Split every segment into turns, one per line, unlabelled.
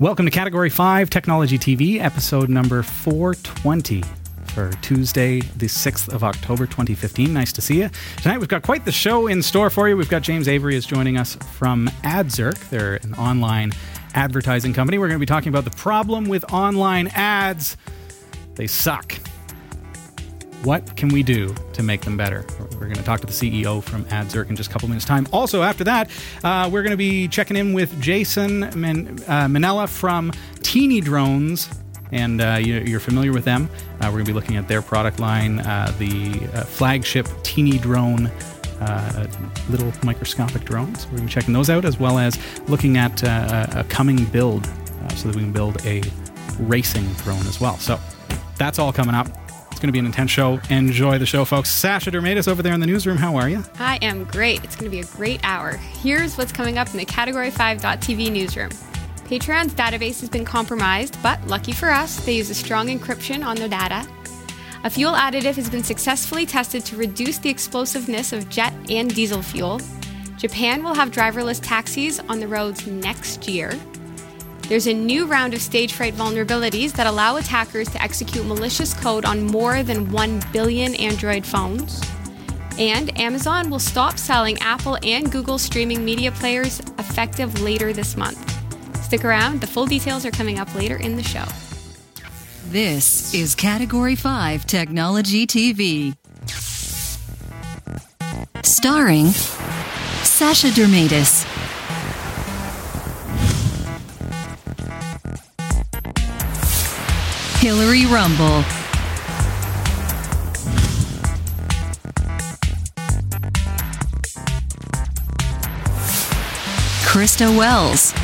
Welcome to Category 5 Technology TV, episode number 420 for Tuesday, the 6th of October 2015. Nice to see you. Tonight we've got quite the show in store for you. We've got James Avery is joining us from AdZerk. They're an online advertising company. We're going to be talking about the problem with online ads. They suck. What can we do to make them better? We're going to talk to the CEO from AdZerk in just a couple minutes' time. Also, after that, uh, we're going to be checking in with Jason Man- uh, Mainella from Teeny Drones. And uh, you, are familiar with them. Uh, we're going to be looking at their product line, uh, the uh, flagship Teeny Drone little microscopic drones. We're going to be checking those out as well as looking at a coming build so that we can build a racing drone as well. So that's all coming up. It's going to be an intense show. Enjoy the show, folks. Sasha Dirmeitis over there in the newsroom. How are you?
I am great. It's going to be a great hour. Here's what's coming up in the Category 5.tv newsroom. Patreon's database has been compromised, but lucky for us, they use a strong encryption on their data. A fuel additive has been successfully tested to reduce the explosiveness of jet and diesel fuel. Japan will have driverless taxis on the roads next year. There's a new round of stage fright vulnerabilities that allow attackers to execute malicious code on more than 1 billion Android phones. And Amazon will stop selling Apple and Google streaming media players effective later this month. Stick around, the full details are coming up later in the show.
This is Category 5 Technology TV. Starring Sasha Dirmeitis. Hillary Rumble. Krista Wells.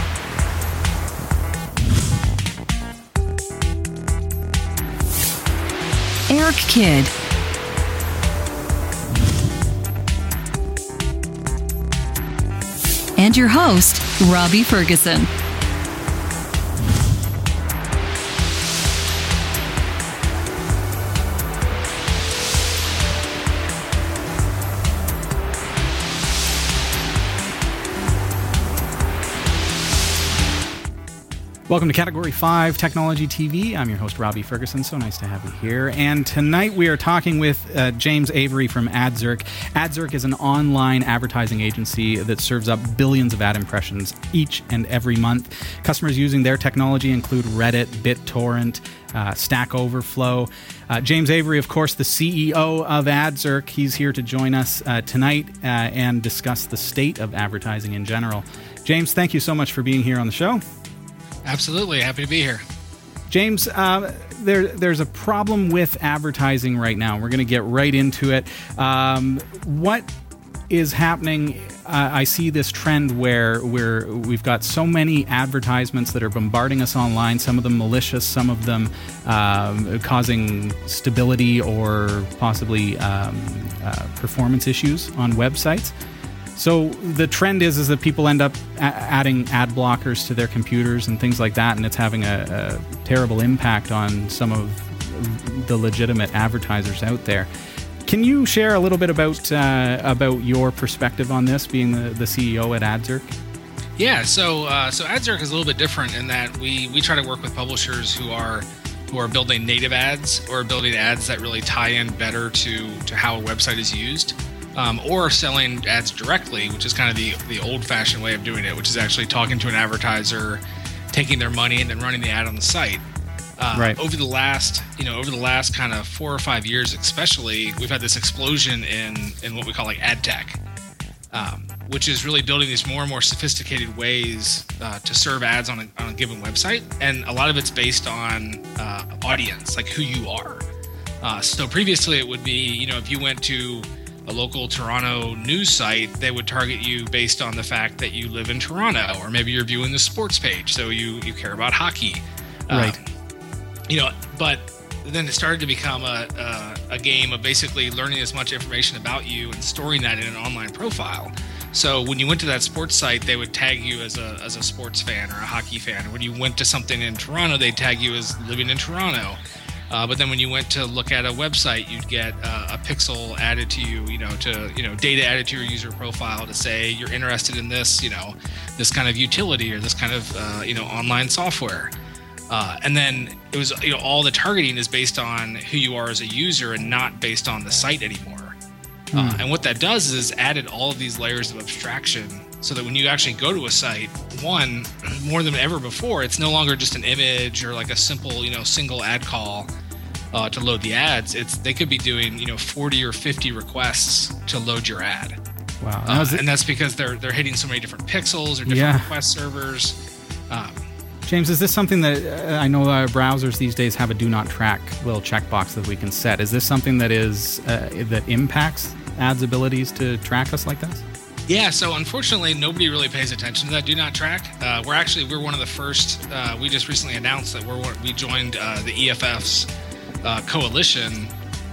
Eric Kidd. And your host, Robbie Ferguson.
Welcome to Category 5 Technology TV. I'm your host, Robbie Ferguson. So nice to have you here. And tonight we are talking with uh, James Avery from AdZerk. AdZerk is an online advertising agency that serves up billions of ad impressions each and every month. Customers using their technology include Reddit, BitTorrent, uh, Stack Overflow. Uh, James Avery, of course, the CEO of AdZerk. He's here to join us uh, tonight uh, and discuss the state of advertising in general. James, thank you so much for being here on the show.
Absolutely. Happy to be here.
James, uh, there, there's a problem with advertising right now. We're going to get right into it. Um, what is happening? Uh, I see this trend where we're, we've got so many advertisements that are bombarding us online, some of them malicious, some of them um, causing stability or possibly um, uh, performance issues on websites. So the trend is is that people end up a- adding ad blockers to their computers and things like that, and it's having a, a terrible impact on some of the legitimate advertisers out there. Can you share a little bit about uh, about your perspective on this, being the, the CEO at AdZerk?
Yeah, so uh, so AdZerk is a little bit different in that we we try to work with publishers who are who are building native ads or building ads that really tie in better to to how a website is used um, or selling ads directly, which is kind of the, the old fashioned way of doing it, which is actually talking to an advertiser, taking their money, and then running the ad on the site. Uh, right. Over the last, you know, over the last kind of four or five years, especially, we've had this explosion in in what we call like ad tech, um, which is really building these more and more sophisticated ways uh, to serve ads on a, on a given website, and a lot of it's based on uh, audience, like who you are. Uh, so previously, it would be, you know, if you went to a local Toronto news site, they would target you based on the fact that you live in Toronto, or maybe you're viewing the sports page, so you you care about hockey,
right? Um,
you know, but then it started to become a, a, a game of basically learning as much information about you and storing that in an online profile. So when you went to that sports site, they would tag you as a as a sports fan or a hockey fan. When you went to something in Toronto, they tag you as living in Toronto. Uh, but then when you went to look at a website, you'd get uh, a pixel added to you, you know, to you know data added to your user profile to say you're interested in this, you know, this kind of utility or this kind of uh, you know online software. Uh, and then it was you know all the targeting is based on who you are as a user and not based on the site anymore. Uh, and what that does is added all of these layers of abstraction so that when you actually go to a site, one more than ever before, it's no longer just an image or like a simple you know single ad call uh, to load the ads. It's they could be doing you know 40 or 50 requests to load your ad.
Wow.
Uh,
it-
and that's because they're they're hitting so many different pixels or different
Yeah.
request servers. Um,
James, is this something that uh, I know our browsers these days have a do not track little checkbox that we can set? Is this something that is uh, that impacts ads' abilities to track us like this?
Yeah, so unfortunately, nobody really pays attention to that do not track. Uh, we're actually we're one of the first. Uh, we just recently announced that we're we joined uh, the EFF's uh, coalition,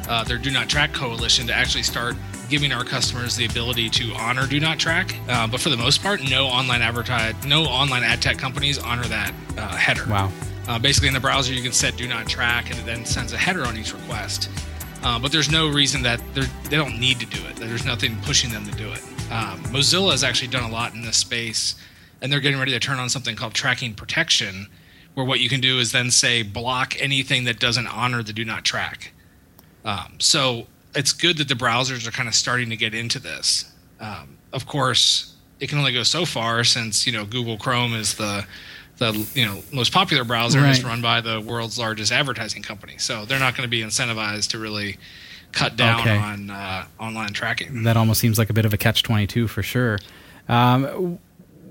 uh, their do not track coalition, to actually start giving our customers the ability to honor do not track. Uh, but for the most part, no online advertise, no online ad tech companies honor that uh, header.
Wow.
Uh, basically, in the browser, you can set do not track, and it then sends a header on each request. But there's no reason that they don't need to do it. There's nothing pushing them to do it. Um, Mozilla has actually done a lot in this space, and they're getting ready to turn on something called tracking protection, where what you can do is then say block anything that doesn't honor the do not track. Um, so it's good that the browsers are kind of starting to get into this. Um, of course, it can only go so far since you know Google Chrome is the the you know most popular browser and it's run by the world's largest advertising company. So they're not going to be incentivized to really cut down
Okay.
on uh, online tracking.
That almost seems like a bit of a catch twenty two for sure. Um,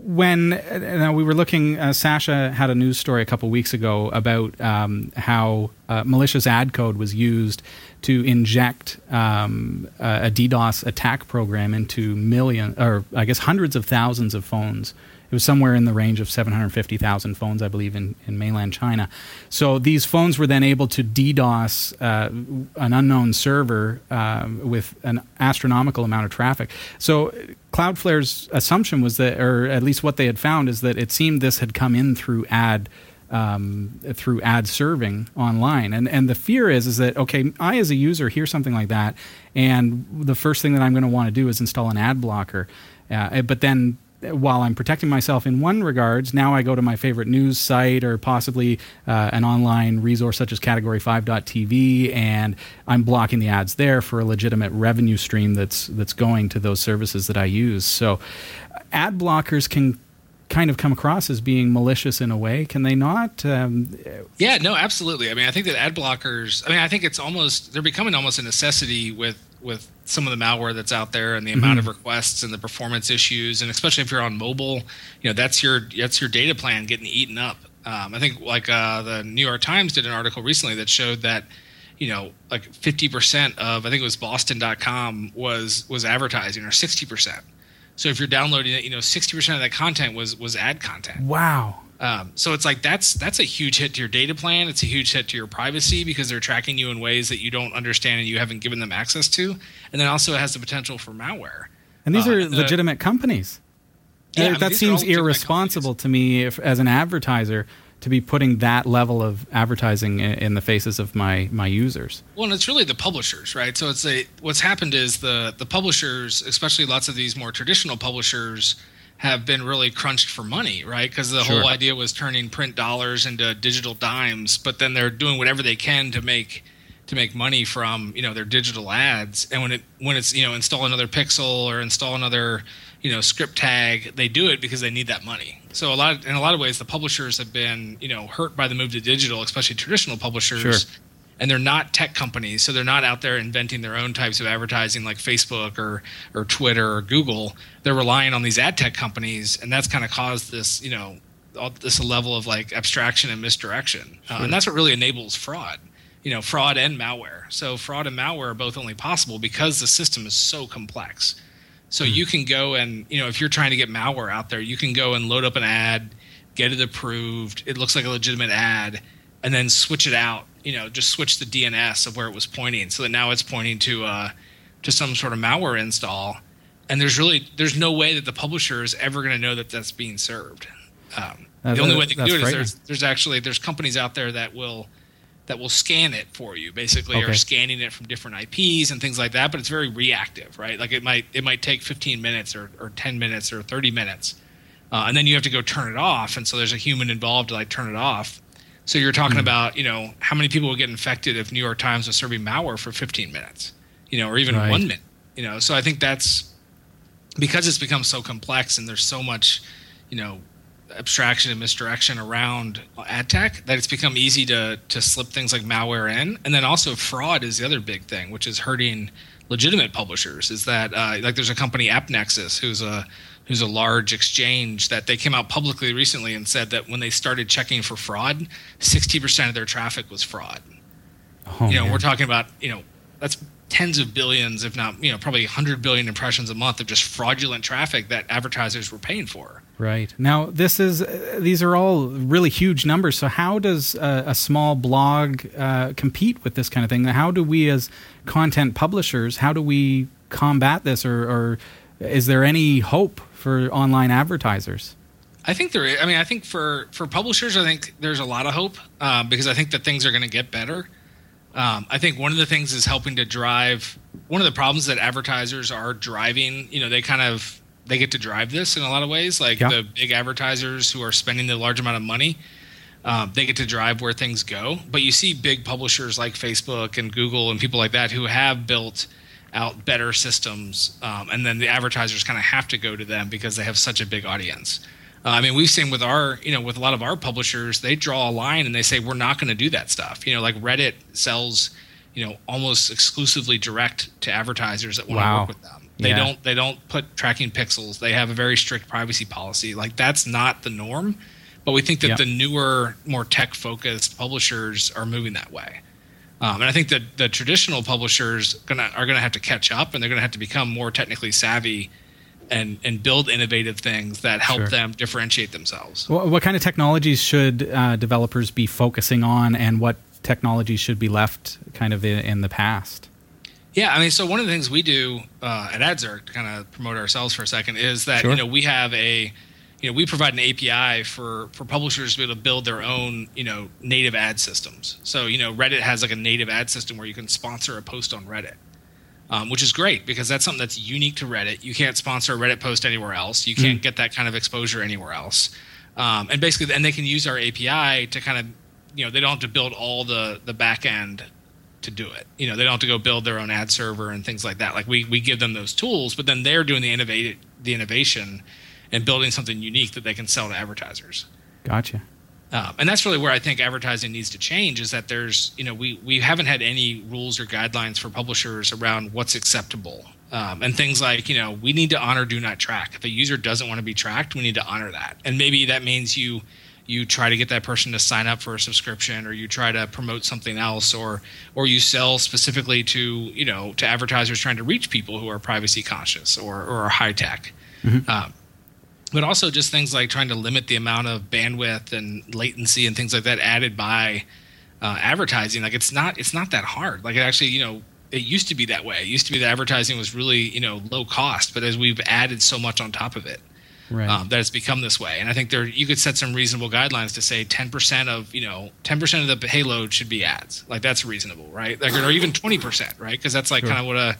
when uh, now we were looking, uh, Sasha had a news story a couple weeks ago about um, how uh, malicious ad code was used to inject um, a a DDoS attack program into million, or I guess hundreds of thousands of phones. It was somewhere in the range of 750,000 phones, I believe, in, in mainland China. So these phones were then able to DDoS uh, an unknown server um, with an astronomical amount of traffic. So Cloudflare's assumption was that, or at least what they had found, is that it seemed this had come in through ad. Um, through ad serving online, and and the fear is is that okay, I as a user hear something like that, and the first thing that I'm going to want to do is install an ad blocker, uh, but then while I'm protecting myself in one regards, now I go to my favorite news site or possibly uh, an online resource such as category5.tv and I'm blocking the ads there for a legitimate revenue stream that's that's going to those services that I use. So ad blockers can kind of come across as being malicious in a way, can they not? Um,
Yeah, no, absolutely. I mean, I think that ad blockers. I mean, I think it's almost they're becoming almost a necessity with with some of the malware that's out there and the amount of requests and the performance issues, and especially if you're on mobile, you know, that's your that's your data plan getting eaten up. Um, I think like uh, the New York Times did an article recently that showed that you know like 50% of I think it was Boston.com was was advertising or 60%. So if you're downloading it, you know, 60% of that content was was ad content.
wow.
Um, so it's like that's that's a huge hit to your data plan. It's a huge hit to your privacy because they're tracking you in ways that you don't understand and you haven't given them access to. And then also it has the potential for malware.
And these
Uh,
are
the-
legitimate companies.
Yeah, I mean,
that
these are all
seems irresponsible to me if, as an advertiser to be putting that level of advertising in, in the faces of my, my users.
Well, and it's really the publishers, right? So it's a what's happened is the the publishers, especially lots of these more traditional publishers, have been really crunched for money, right? Because the
Sure.
whole idea was turning print dollars into digital dimes, but then they're doing whatever they can to make to make money from you know their digital ads. And when it when it's you know install another pixel or install another you know script tag, they do it because they need that money. So a lot in a lot of ways, the publishers have been you know hurt by the move to digital, especially traditional publishers
Sure.
And they're not tech companies, so they're not out there inventing their own types of advertising like Facebook or or Twitter or Google. They're relying on these ad tech companies, and that's kind of caused this, you know, all this level of like abstraction and misdirection, uh, and that's what really enables fraud. You know, fraud and malware. So fraud and malware are both only possible because the system is so complex. So you can go and you know if you're trying to get malware out there, you can go and load up an ad, get it approved. It looks like a legitimate ad, and then switch it out. You know, just switch the DNS of where it was pointing, so that now it's pointing to uh, to some sort of malware install. And there's really there's no way that the publisher is ever going to know that that's being served. Um,
Uh,
the only way they can do it is there's there's actually there's companies out there that will that will scan it for you basically
Okay.
are scanning it from different IPs and things like that but it's very reactive right like it might it might take 15 minutes or, or 10 minutes or 30 minutes uh, and then you have to go turn it off, and so there's a human involved to like turn it off. So you're talking
Hmm.
about you know how many people would get infected if New York Times was serving malware for 15 minutes, you know, or even
Right.
one minute, you know. So I think that's because it's become so complex and there's so much, you know, abstraction and misdirection around ad tech that it's become easy to to slip things like malware in, and then also fraud is the other big thing, which is hurting legitimate publishers. Is that uh, like there's a company AppNexus who's a who's a large exchange that they came out publicly recently and said that when they started checking for fraud, 60% of their traffic was fraud
Oh,
you know,
man.
we're talking about, you know, that's tens of billions, if not, you know, probably 100 billion impressions a month of just fraudulent traffic that advertisers were paying for.
Right. Now, this is uh, these are all really huge numbers. So, how does uh, a small blog uh, compete with this kind of thing? How do we, as content publishers, how do we combat this, or, or is there any hope for online advertisers?
I think there. Is, I mean, I think for for publishers, I think there's a lot of hope um, because I think that things are going to get better. Um, I think one of the things is helping to drive. One of the problems that advertisers are driving. You know, they kind of they get to drive this in a lot of ways. Like
Yeah.
the big advertisers who are spending the large amount of money, um, they get to drive where things go. But you see big publishers like Facebook and Google and people like that who have built out better systems, um, and then the advertisers kind of have to go to them because they have such a big audience. Uh, I mean, we've seen with our, you know, with a lot of our publishers, they draw a line and they say we're not going to do that stuff. You know, like Reddit sells, you know, almost exclusively direct to advertisers that want to
Wow.
work with them. They
Yeah.
don't they don't put tracking pixels. They have a very strict privacy policy. Like that's not the norm. But we think that
Yeah.
the newer, more tech focused publishers are moving that way. Um, and I think that the traditional publishers gonna are going to have to catch up, and they're going to have to become more technically savvy, and and build innovative things that help
Sure.
them differentiate themselves.
What, what kind of technologies should uh, developers be focusing on, and what technologies should be left kind of in, in the past?
Yeah, I mean, so one of the things we do uh, at AdZerk to kind of promote ourselves for a second is that
Sure.
you know we have a you know we provide an API for for publishers to be able to build their own you know native ad systems. So you know Reddit has like a native ad system where you can sponsor a post on Reddit. Um, which is great because that's something that's unique to Reddit. You can't sponsor a Reddit post anywhere else. You can't get that kind of exposure anywhere else. Um, and basically, and they can use our API to kind of, you know, they don't have to build all the the back end to do it. You know, they don't have to go build their own ad server and things like that. Like we we give them those tools, but then they're doing the innovate the innovation and building something unique that they can sell to advertisers.
Gotcha.
Um, and that's really where I think advertising needs to change. Is that there's you know we we haven't had any rules or guidelines for publishers around what's acceptable. Um, and things like you know we need to honor do not track. If a user doesn't want to be tracked, we need to honor that. And maybe that means you you try to get that person to sign up for a subscription or you try to promote something else or or you sell specifically to you know to advertisers trying to reach people who are privacy conscious or or are high tech um, but also just things like trying to limit the amount of bandwidth and latency and things like that added by uh, advertising like it's not it's not that hard like it actually you know it used to be that way it used to be that advertising was really you know low cost but as we've added so much on top of it
Right.
um, that it's become this way. And I think there you could set some reasonable guidelines to say 10% of you know 10% of the payload should be ads. Like that's reasonable, right? Like or even 20%, right? Because that's like
Sure.
kind of what a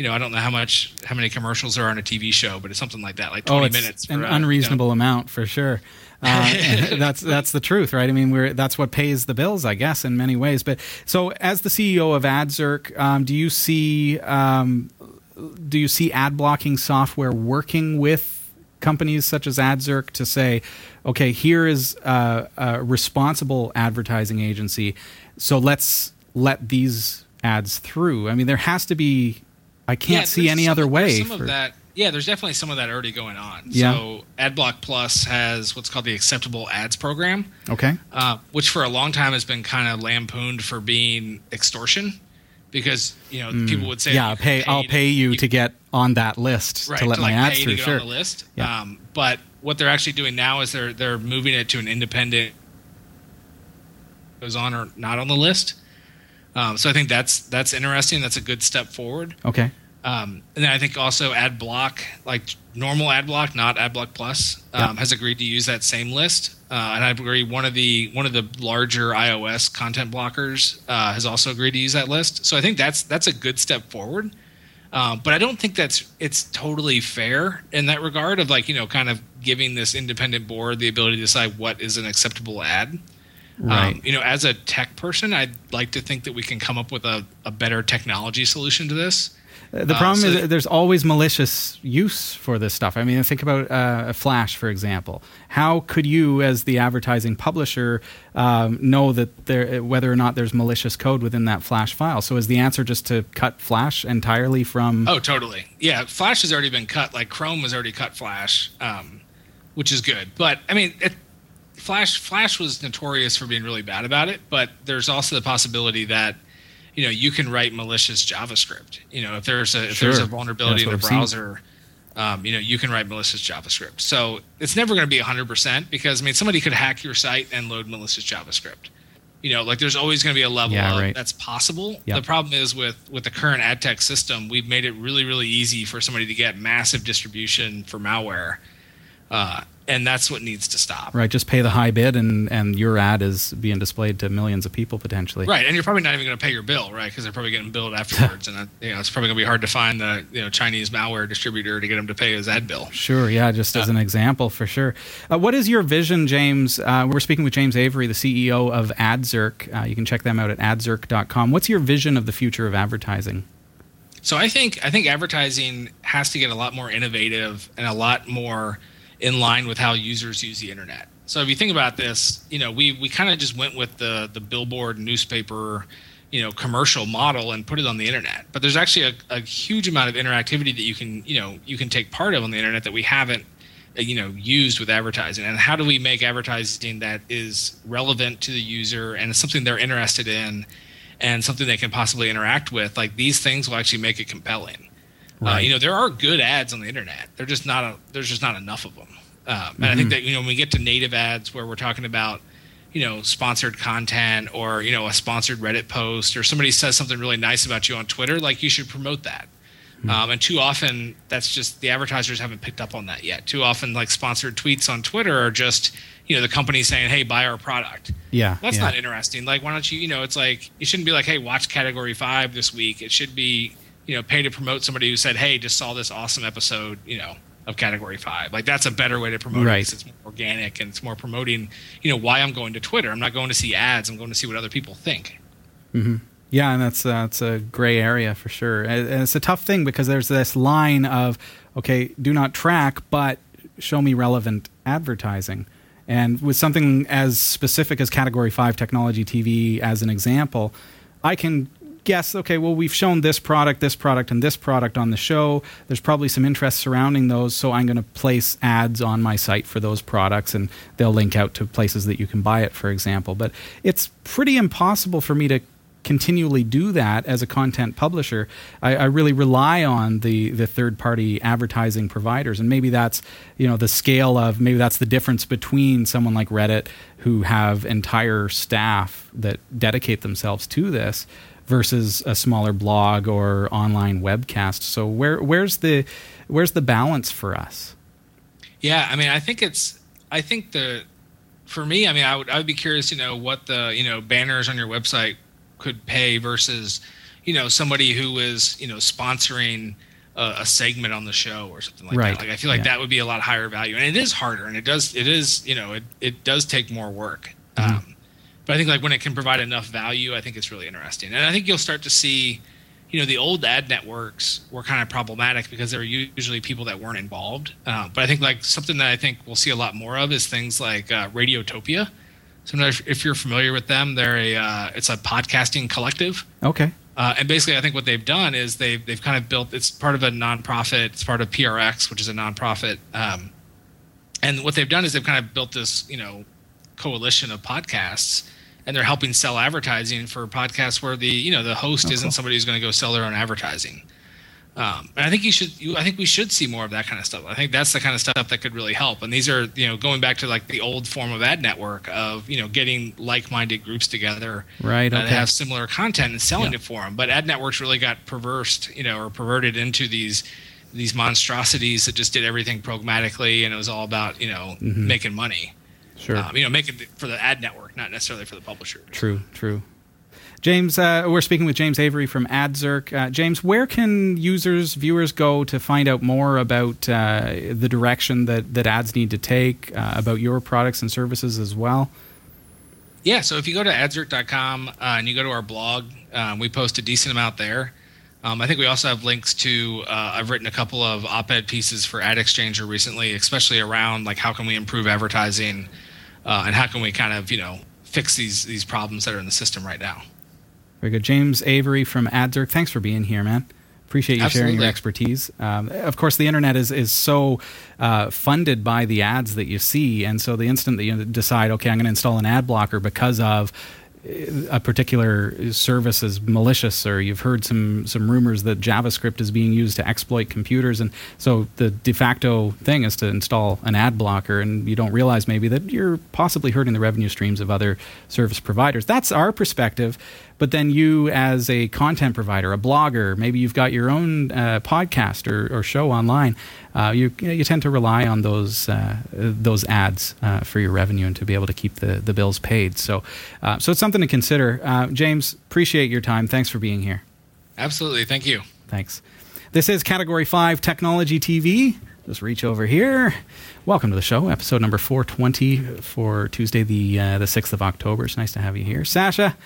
you know I don't know how much how many commercials there are on a TV show, but it's something like that, like
oh,
20
it's
minutes.
an
for, uh, you know-
unreasonable amount for sure. Uh, that's that's the truth, right? I mean, we're that's what pays the bills, I guess, in many ways. But so, as the CEO of AdZerk, um, do you see um, do you see ad blocking software working with companies such as AdZerk to say, okay, here is a, a responsible advertising agency, so let's let these ads through. I mean, there has to be. I can't
Yeah,
see any
some-
other way.
Some
for-
of that, yeah, there's definitely some of that already going on.
Yeah.
So AdBlock Plus has what's called the Acceptable Ads Program.
okay.
uh, which for a long time has been kind of lampooned for being extortion, because you know people would say,
yeah, pay. I'll pay you, to get on that list
right,
to let my
like
ads
pay
through.
to
Sure.
list.
Yeah.
Um, but what they're actually doing now is they're they're moving it to an independent goes on or not on the list. Um, so I think that's that's interesting. That's a good step forward.
Okay.
Um, and then I think also AdBlock, like normal AdBlock, not AdBlock Plus, um, has agreed to use that same list. Uh, and I agree one of the one of the larger iOS content blockers uh, has also agreed to use that list. So I think that's that's a good step forward. Um, but I don't think that's it's totally fair in that regard of like you know kind of giving this independent board the ability to decide what is an acceptable ad.
Right.
Um, you know, as a tech person, I'd like to think that we can come up with a, a better technology solution to this.
Uh, The
Uh,
problem
so
is there's always malicious use for this stuff. I mean, think about uh, Flash, for example. How could you, as the advertising publisher, um, know that there whether or not there's malicious code within that Flash file? So, is the answer just to cut Flash entirely from?
Oh, totally. Yeah, Flash has already been cut. Like Chrome has already cut Flash, um, which is good. But I mean, it, Flash Flash was notorious for being really bad about it. But there's also the possibility that you know you can write malicious JavaScript. You know, if there's a if there's a vulnerability in
the I've
browser. Um, you know, you can write malicious JavaScript. So it's never going to be 100% because, I mean, somebody could hack your site and load malicious JavaScript. You know, like there's always going to be a level
Yeah, right.
that's possible.
Yep.
The problem is with with the current ad tech system, we've made it really, really easy for somebody to get massive distribution for malware, uh, and that's what needs to stop.
Right, just pay the high bid, and, and your ad is being displayed to millions of people potentially.
Right, and you're probably not even going to pay your bill, right? Because they're probably getting billed afterwards, and uh, you know it's probably going to be hard to find the you know Chinese malware distributor to get them to pay his ad bill.
Sure, yeah, just as an example, for sure. Uh, what is your vision, James? Uh, we're speaking with James Avery, the CEO of AdZerk. Uh, you can check them out at adzerk.com. What's your vision of the future of advertising?
So I think I think advertising has to get a lot more innovative and a lot more in line with how users use the internet. So if you think about this, you know, we we kind of just went with the the billboard newspaper, you know, commercial model and put it on the internet. But there's actually a, a huge amount of interactivity that you can, you know, you can take part of on the internet that we haven't uh, you know used with advertising and how do we make advertising that is relevant to the user and something they're interested in and something they can possibly interact with like these things will actually make it compelling uh, you know there are good ads on the internet. They're just not a, there's just not enough of them um, and i think that you know when we get to native ads where we're talking about you know sponsored content or you know a sponsored reddit post or somebody says something really nice about you on twitter like you should promote that. Um, and too often that's just the advertisers haven't picked up on that yet. Too often like sponsored tweets on twitter are just you know the company saying hey buy our product.
Yeah,
that's
yeah.
not interesting. Like, why don't you, you know, it's like, it shouldn't be like, hey, watch category five this week. It should be, you know, pay to promote somebody who said, hey, just saw this awesome episode, you know, of category five. Like, that's a better way to promote
Right.
it it's more organic and it's more promoting, you know, why I'm going to Twitter. I'm not going to see ads. I'm going to see what other people think.
Yeah, and that's uh, that's a gray area for sure. And and it's a tough thing because there's this line of okay, do not track, but show me relevant advertising. And with something as specific as Category Five technology TV as an example, I can guess okay well we've shown this product this product and this product on the show there's probably some interest surrounding those so i'm going to place ads on my site for those products and they'll link out to places that you can buy it for example but it's pretty impossible for me to continually do that as a content publisher. I, I really rely on the the third party advertising providers, and maybe that's you know the scale of maybe that's the difference between someone like Reddit who have entire staff that dedicate themselves to this versus a smaller blog or online webcast. So where where's the where's the balance for us?
Yeah, I mean, I think it's. I think the, for me, I mean, I would I would be curious to know what the you know banners on your website could pay versus, you know, somebody who is you know sponsoring a, a segment on the show or something like
Right.
that. Like I feel like
Yeah.
that would be a lot higher value, and it is harder, and it does it is you know it it does take more work.
Mm-hmm.
Um, but I think like when it can provide enough value, I think it's really interesting, and I think you'll start to see you know the old ad networks were kind of problematic because there were usually people that weren't involved. Uh, but i think like something that i think we'll see a lot more of is things like uh, radiotopia. So if, if you're familiar with them they're a uh, it's a podcasting collective.
Okay.
uh, and basically i think what they've done is they've, they've kind of built it's part of a nonprofit it's part of prx which is a nonprofit um, and what they've done is they've kind of built this you know coalition of podcasts and they're helping sell advertising for podcasts where the you know the host isn't somebody who's going to go sell their own advertising um, and I think you should. You, I think we should see more of that kind of stuff. I think that's the kind of stuff that could really help. And these are, you know, going back to like the old form of ad network of, you know, getting like-minded groups together
Right,
that have similar content and selling
Yeah.
it for them. But ad networks really got perversed, you know, or perverted into these these monstrosities that just did everything programmatically, and it was all about, you know,
Mm-hmm.
making money.
Sure.
Um, you know, making it for the ad network, not necessarily for the publisher.
True, true. James, uh, we're speaking with James Avery from AdZerk. Uh, James, where can users, viewers go to find out more about uh, the direction that, that ads need to take, uh, about your products and services as well?
Yeah, so if you go to adzerk.com uh, and you go to our blog, um, we post a decent amount there. Um, I think we also have links to. Uh, I've written a couple of op-ed pieces for Ad Exchanger recently, especially around like how can we improve advertising, uh, and how can we kind of you know fix these these problems that are in the system right now.
Very good, James Avery from AdZerk. Thanks for being here, man. Appreciate you
Absolutely.
sharing your expertise. Um, of course, the internet is is so uh, funded by the ads that you see, and so the instant that you decide, okay, I'm going to install an ad blocker because of a particular service is malicious or you've heard some some rumors that javascript is being used to exploit computers. And so the de facto thing is to install an ad blocker and you don't realize maybe that you're possibly hurting the revenue streams of other service providers. That's our perspective but then you as a content provider a blogger maybe you've got your own uh, podcast or, or show online uh, you you tend to rely on those uh, those ads uh, for your revenue and to be able to keep the, the bills paid. So uh, so it's something to consider. Uh, James, appreciate your time. Thanks for being here.
Absolutely, thank you.
Thanks. This is Category Five Technology TV. Just reach over here. Welcome to the show, episode number 420 for Tuesday, the uh, the 6th of October. It's nice to have you here, Sasha.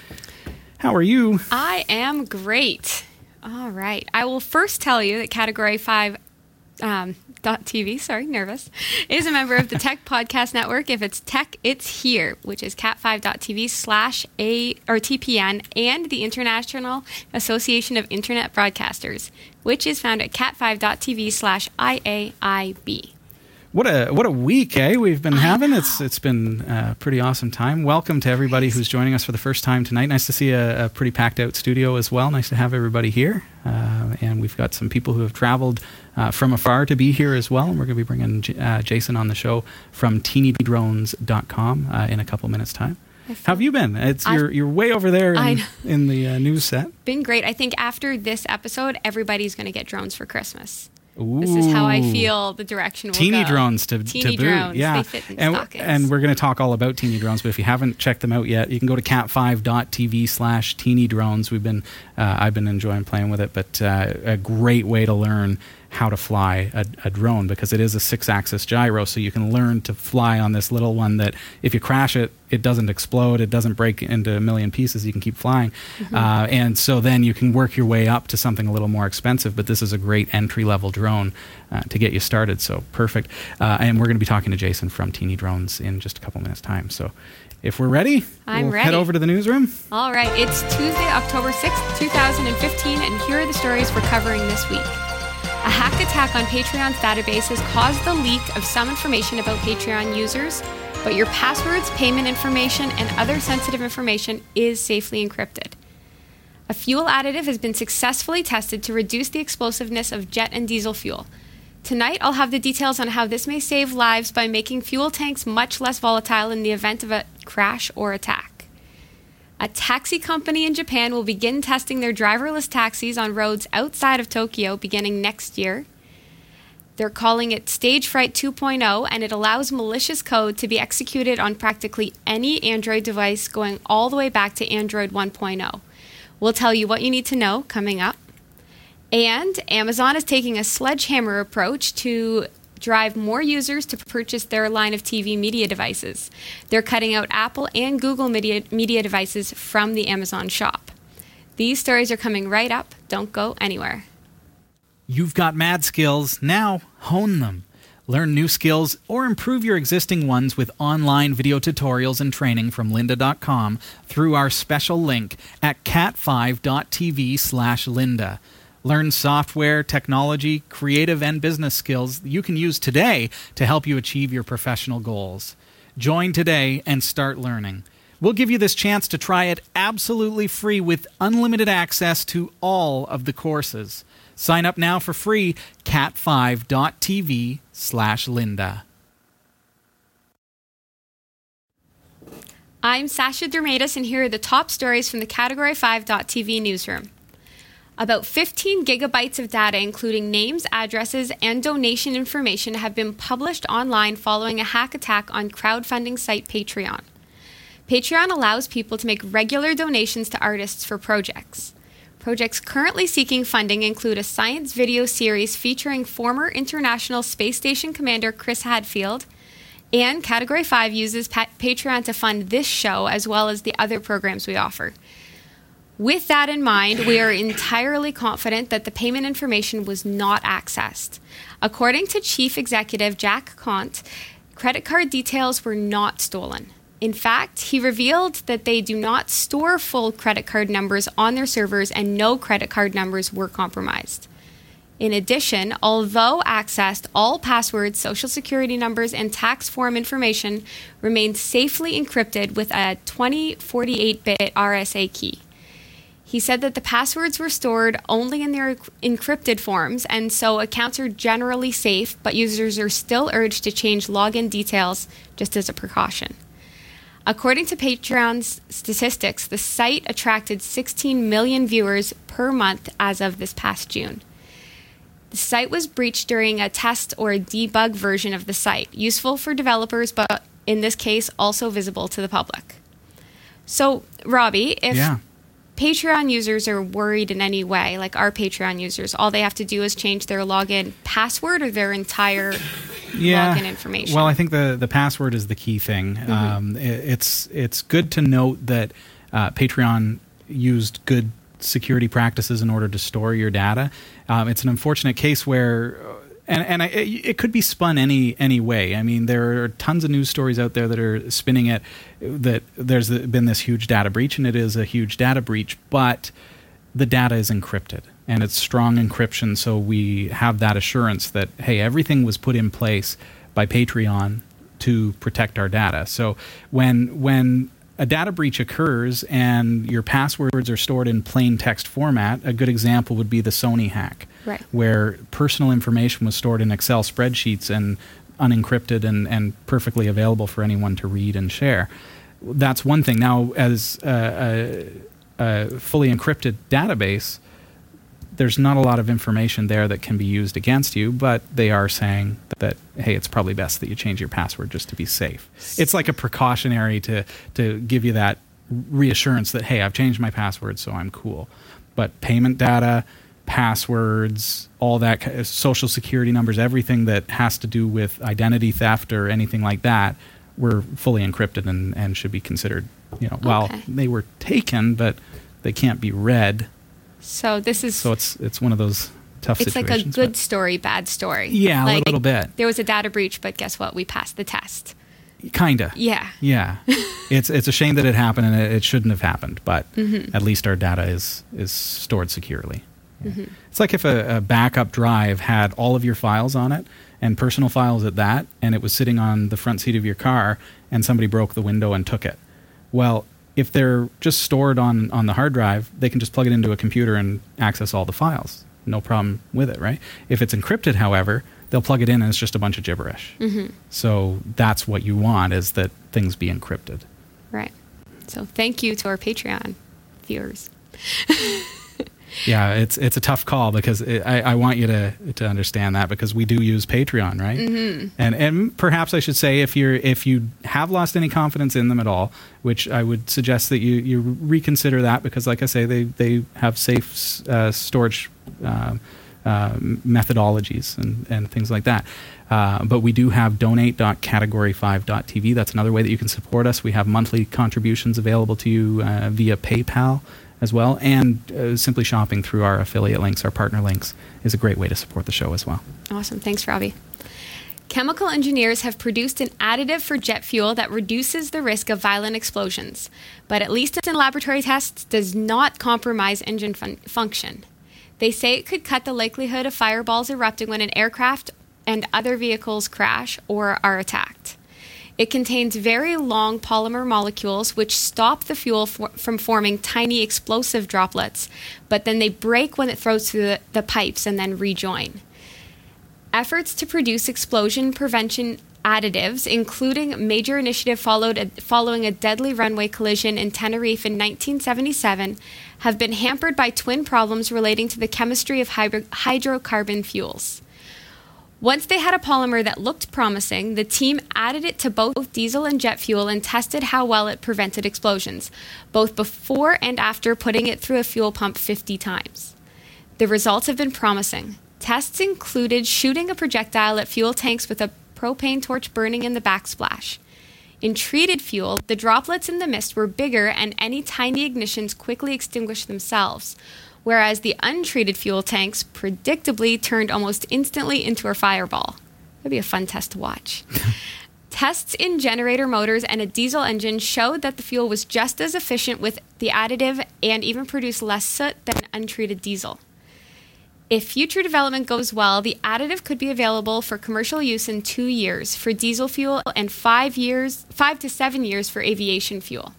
How are you?
I am great. All right. I will first tell you that Category 5 um, .tv, sorry, nervous, is a member of the Tech Podcast Network. If it's tech, it's here, which is cat5.tv slash A or TPN and the International Association of Internet Broadcasters, which is found at cat5.tv slash IAIB.
What a what a week, eh? We've been having it's it's been a pretty awesome time. Welcome to everybody who's joining us for the first time tonight. Nice to see a, a pretty packed out studio as well. Nice to have everybody here, uh, and we've got some people who have traveled uh, from afar to be here as well. And we're going to be bringing J- uh, Jason on the show from teenydrones.com uh, in a couple minutes time. How have you been? It's
I've-
you're you're way over there in, in the uh, news set.
Been great. I think after this episode, everybody's going to get drones for Christmas. This is how I feel the direction will
teeny
go.
drones to,
Teeny
to boot.
drones.
Yeah,
They fit in
and,
stockings.
and we're going to talk all about teeny drones. But if you haven't checked them out yet, you can go to cat5.tv slash teeny drones. We've been uh, I've been enjoying playing with it, but uh, a great way to learn how to fly a, a drone because it is a six-axis gyro, so you can learn to fly on this little one that if you crash it, it doesn't explode, it doesn't break into a million pieces. You can keep flying,
Mm-hmm.
uh, and so then you can work your way up to something a little more expensive. But this is a great entry-level drone uh, to get you started. So perfect. Uh, and we're going to be talking to Jason from Teeny Drones in just a couple minutes' time. So if we're ready,
I'm
we'll
ready.
head over to the newsroom.
All right, it's Tuesday, October 6th, 2015, and here are the stories we're covering this week. A hack attack on Patreon's databases caused the leak of some information about Patreon users, but your passwords, payment information, and other sensitive information is safely encrypted. A fuel additive has been successfully tested to reduce the explosiveness of jet and diesel fuel. Tonight, I'll have the details on how this may save lives by making fuel tanks much less volatile in the event of a crash or attack. A taxi company in Japan will begin testing their driverless taxis on roads outside of Tokyo beginning next year. They're calling it Stage Fright 2.0, and it allows malicious code to be executed on practically any Android device going all the way back to Android 1.0. We'll tell you what you need to know coming up. And Amazon is taking a sledgehammer approach to drive more users to purchase their line of TV media devices. They're cutting out Apple and Google media, media devices from the Amazon shop. These stories are coming right up. Don't go anywhere.
You've got mad skills. Now hone them. Learn new skills or improve your existing ones with online video tutorials and training from lynda.com through our special link at cat5.tv slash lynda. Learn software, technology, creative, and business skills you can use today to help you achieve your professional goals. Join today and start learning. We'll give you this chance to try it absolutely free with unlimited access to all of the courses. Sign up now for free, cat5.tv slash lynda.
I'm Sasha Dirmeitis, and here are the top stories from the Category 5.tv newsroom. About 15 gigabytes of data, including names, addresses, and donation information, have been published online following a hack attack on crowdfunding site Patreon. Patreon allows people to make regular donations to artists for projects. Projects currently seeking funding include a science video series featuring former International Space Station Commander Chris Hadfield, and Category 5 uses pa- Patreon to fund this show as well as the other programs we offer. With that in mind, we are entirely confident that the payment information was not accessed. According to Chief Executive Jack Conte, credit card details were not stolen. In fact, he revealed that they do not store full credit card numbers on their servers and no credit card numbers were compromised. In addition, although accessed, all passwords, social security numbers, and tax form information remain safely encrypted with a 2048 bit RSA key. He said that the passwords were stored only in their encrypted forms, and so accounts are generally safe, but users are still urged to change login details just as a precaution. According to Patreon's statistics, the site attracted 16 million viewers per month as of this past June. The site was breached during a test or a debug version of the site, useful for developers, but in this case, also visible to the public. So, Robbie, if
Yeah.
Patreon users are worried in any way, like our Patreon users, all they have to do is change their login password or their entire
yeah.
login information.
Well, I think the the password is the key thing.
Mm-hmm.
Um, it, it's it's good to note that uh, Patreon used good security practices in order to store your data. Um, it's an unfortunate case where. And, and I, it could be spun any any way. I mean, there are tons of news stories out there that are spinning it that there's been this huge data breach, and it is a huge data breach. But the data is encrypted and it's strong encryption so we have that assurance that hey everything was put in place by patreon to protect our data so when when a data breach occurs and your passwords are stored in plain text format a good example would be the sony hack
Right.
where personal information was stored in excel spreadsheets and unencrypted and, and perfectly available for anyone to read and share that's one thing now as uh, a, a fully encrypted database, there's not a lot of information there that can be used against you, but they are saying that hey, it's probably best that you change your password just to be safe. It's like a precautionary to to give you that reassurance that hey, I've changed my password, so I'm cool. But payment data, passwords, all that social security numbers, everything that has to do with identity theft or anything like that, were fully encrypted and, and should be considered, you know, well,
Okay.
they were taken, but they can't be read.
So this is
So it's it's one of those tough
it's like a good
but-
story, bad story.
Yeah,
like, a
little bit.
There was a data breach, but guess what? We passed the test.
kinda.
Yeah.
Yeah. it's it's a shame that it happened and it, it shouldn't have happened, but
Mm-hmm.
at least our data is is stored securely. It's like if a, a backup drive had all of your files on it and personal files at that, and it was sitting on the front seat of your car, and somebody broke the window and took it. Well, if they're just stored on on the hard drive, they can just plug it into a computer and access all the files. No problem with it, right? If it's encrypted, however, they'll plug it in and it's just a bunch of gibberish. Mm-hmm. So that's what you want is that things be encrypted.
Right. So thank you to our Patreon viewers.
Yeah, it's it's a tough call because it, I, I want you to to understand that because we do use Patreon, right? Mm-hmm. And and perhaps I should say if you're if you have lost any confidence in them at all, which I would suggest that you you reconsider that because, like I say, they they have safe uh, storage. Uh, uh, methodologies and, and things like that. Uh, but we do have donate.category5.tv. That's another way that you can support us. We have monthly contributions available to you uh, via PayPal as well. And uh, simply shopping through our affiliate links, our partner links, is a great way to support the show as well.
Awesome. Thanks, Robbie. Chemical engineers have produced an additive for jet fuel that reduces the risk of violent explosions, but at least in laboratory tests, does not compromise engine fun- function. They say it could cut the likelihood of fireballs erupting when an aircraft and other vehicles crash or are attacked. It contains very long polymer molecules which stop the fuel for- from forming tiny explosive droplets, but then they break when it throws through the, the pipes and then rejoin. Efforts to produce explosion prevention additives, including a major initiative followed following a deadly runway collision in Tenerife in 1977, have been hampered by twin problems relating to the chemistry of hydro- hydrocarbon fuels. Once they had a polymer that looked promising, the team added it to both diesel and jet fuel and tested how well it prevented explosions, both before and after putting it through a fuel pump 50 times. The results have been promising. Tests included shooting a projectile at fuel tanks with a propane torch burning in the backsplash. In treated fuel, the droplets in the mist were bigger and any tiny ignitions quickly extinguished themselves, whereas the untreated fuel tanks predictably turned almost instantly into a fireball. That'd be a fun test to watch. Tests in generator motors and a diesel engine showed that the fuel was just as efficient with the additive and even produced less soot than untreated diesel. If future development goes well, the additive could be available for commercial use in two years for diesel fuel and five years, five to seven years for aviation fuel.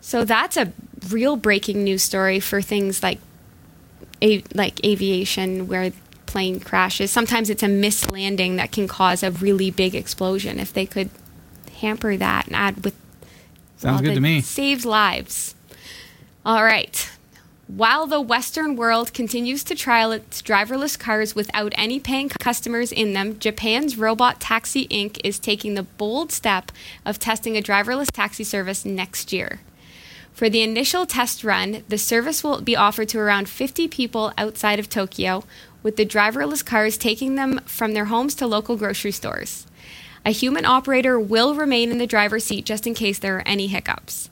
So that's a real breaking news story for things like a, like aviation where plane crashes. Sometimes it's a missed landing that can cause a really big explosion. If they could hamper that and add with
Sounds good to me.
Saves lives. All right. While the Western world continues to trial its driverless cars without any paying customers in them, Japan's Robot Taxi Inc. is taking the bold step of testing a driverless taxi service next year. For the initial test run, the service will be offered to around 50 people outside of Tokyo, with the driverless cars taking them from their homes to local grocery stores. A human operator will remain in the driver's seat just in case there are any hiccups.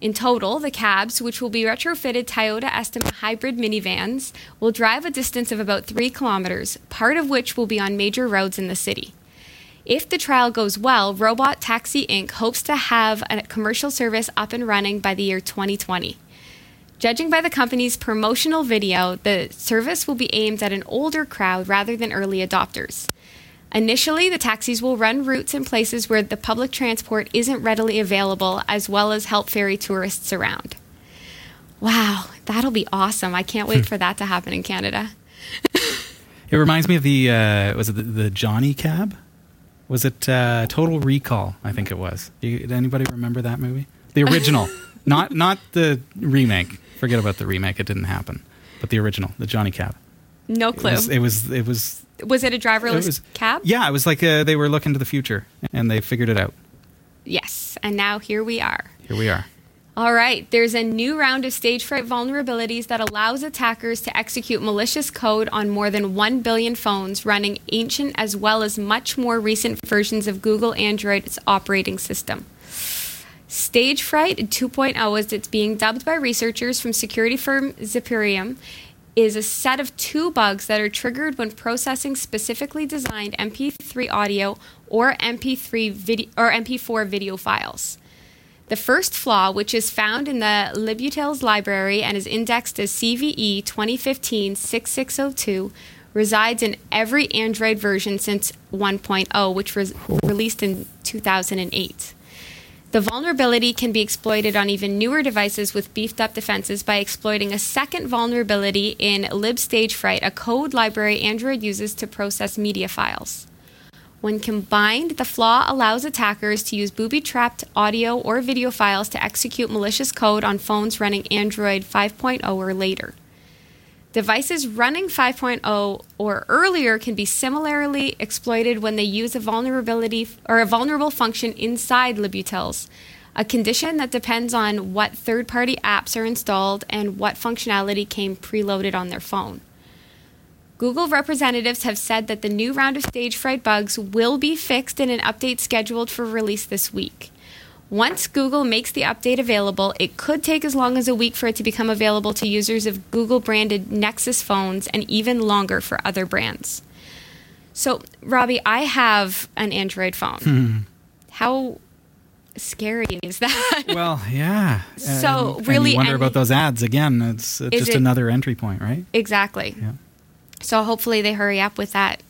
In total, the cabs, which will be retrofitted Toyota Estima hybrid minivans, will drive a distance of about 3 kilometers, part of which will be on major roads in the city. If the trial goes well, Robot Taxi Inc. hopes to have a commercial service up and running by the year 2020. Judging by the company's promotional video, the service will be aimed at an older crowd rather than early adopters. Initially, the taxis will run routes in places where the public transport isn't readily available, as well as help ferry tourists around. Wow, that'll be awesome. I can't wait for that to happen in Canada.
It reminds me of the uh, was it the, the Johnny Cab? Was it uh, Total Recall? I think it was. You, did anybody remember that movie? The original, not not the remake. Forget about the remake; it didn't happen. But the original, the Johnny Cab.
No
It
clue.
was. It was. It was,
Was it a driverless
it was
cab?
Yeah, it was like uh, they were looking to the future and they figured it out.
Yes. And now here we are.
Here we are.
All right, there's a new round of stage fright vulnerabilities that allows attackers to execute malicious code on more than 1 billion phones running ancient as well as much more recent versions of Google Android's operating system. Stage Fright 2.0, as it's being dubbed by researchers from security firm Zimperium, is a set of two bugs that are triggered when processing specifically designed MP3 audio or MP3 video or MP4 video files. The first flaw, which is found in the libutils library and is indexed as CVE 2015-6602, resides in every Android version since 1.0, which was released in 2008. The vulnerability can be exploited on even newer devices with beefed up defenses by exploiting a second vulnerability in libstagefright, a code library Android uses to process media files. When combined, the flaw allows attackers to use booby trapped audio or video files to execute malicious code on phones running Android 5.0 or later. Devices running 5.0 or earlier can be similarly exploited when they use a vulnerability or a vulnerable function inside libutils, a condition that depends on what third-party apps are installed and what functionality came preloaded on their phone. Google representatives have said that the new round of stage fright bugs will be fixed in an update scheduled for release this week. Once Google makes the update available, it could take as long as a week for it to become available to users of Google branded Nexus phones and even longer for other brands. So, Robbie, I have an Android phone. Hmm. How scary is that?
Well, yeah.
So,
And- and
really
you wonder
any-
about those ads again. It's, it's just
it-
another entry point, right?
exactly.
Yeah.
So hopefully they hurry up with that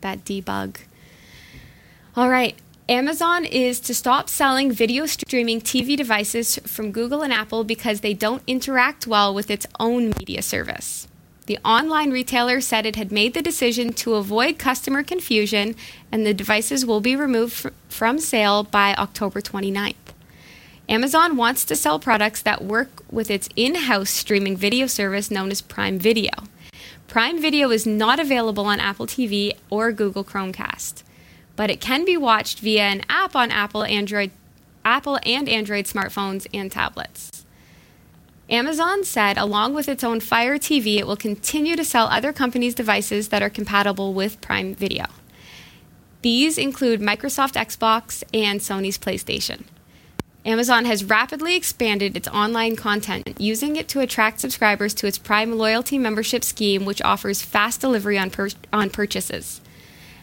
that debug. All right. Amazon is to stop selling video streaming TV devices from Google and Apple because they don't interact well with its own media service. The online retailer said it had made the decision to avoid customer confusion and the devices will be removed fr- from sale by October 29th. Amazon wants to sell products that work with its in house streaming video service known as Prime Video. Prime Video is not available on Apple TV or Google Chromecast, but it can be watched via an app on Apple Android Apple and Android smartphones and tablets. Amazon said along with its own Fire TV, it will continue to sell other companies' devices that are compatible with Prime Video. These include Microsoft Xbox and Sony's PlayStation. Amazon has rapidly expanded its online content, using it to attract subscribers to its Prime loyalty membership scheme, which offers fast delivery on, pur- on purchases.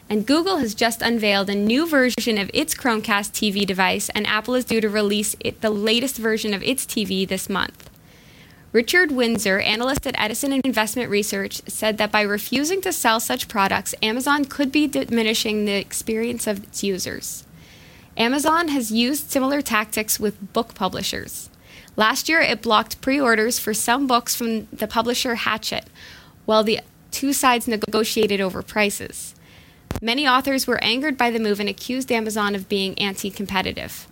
And Google has just unveiled a new version of its Chromecast TV device, and Apple is due to release it, the latest version of its TV this month. Richard Windsor, analyst at Edison Investment Research, said that by refusing to sell such products, Amazon could be diminishing the experience of its users. Amazon has used similar tactics with book publishers. Last year, it blocked pre orders for some books from the publisher Hachette, while the two sides negotiated over prices. Many authors were angered by the move and accused Amazon of being anti competitive.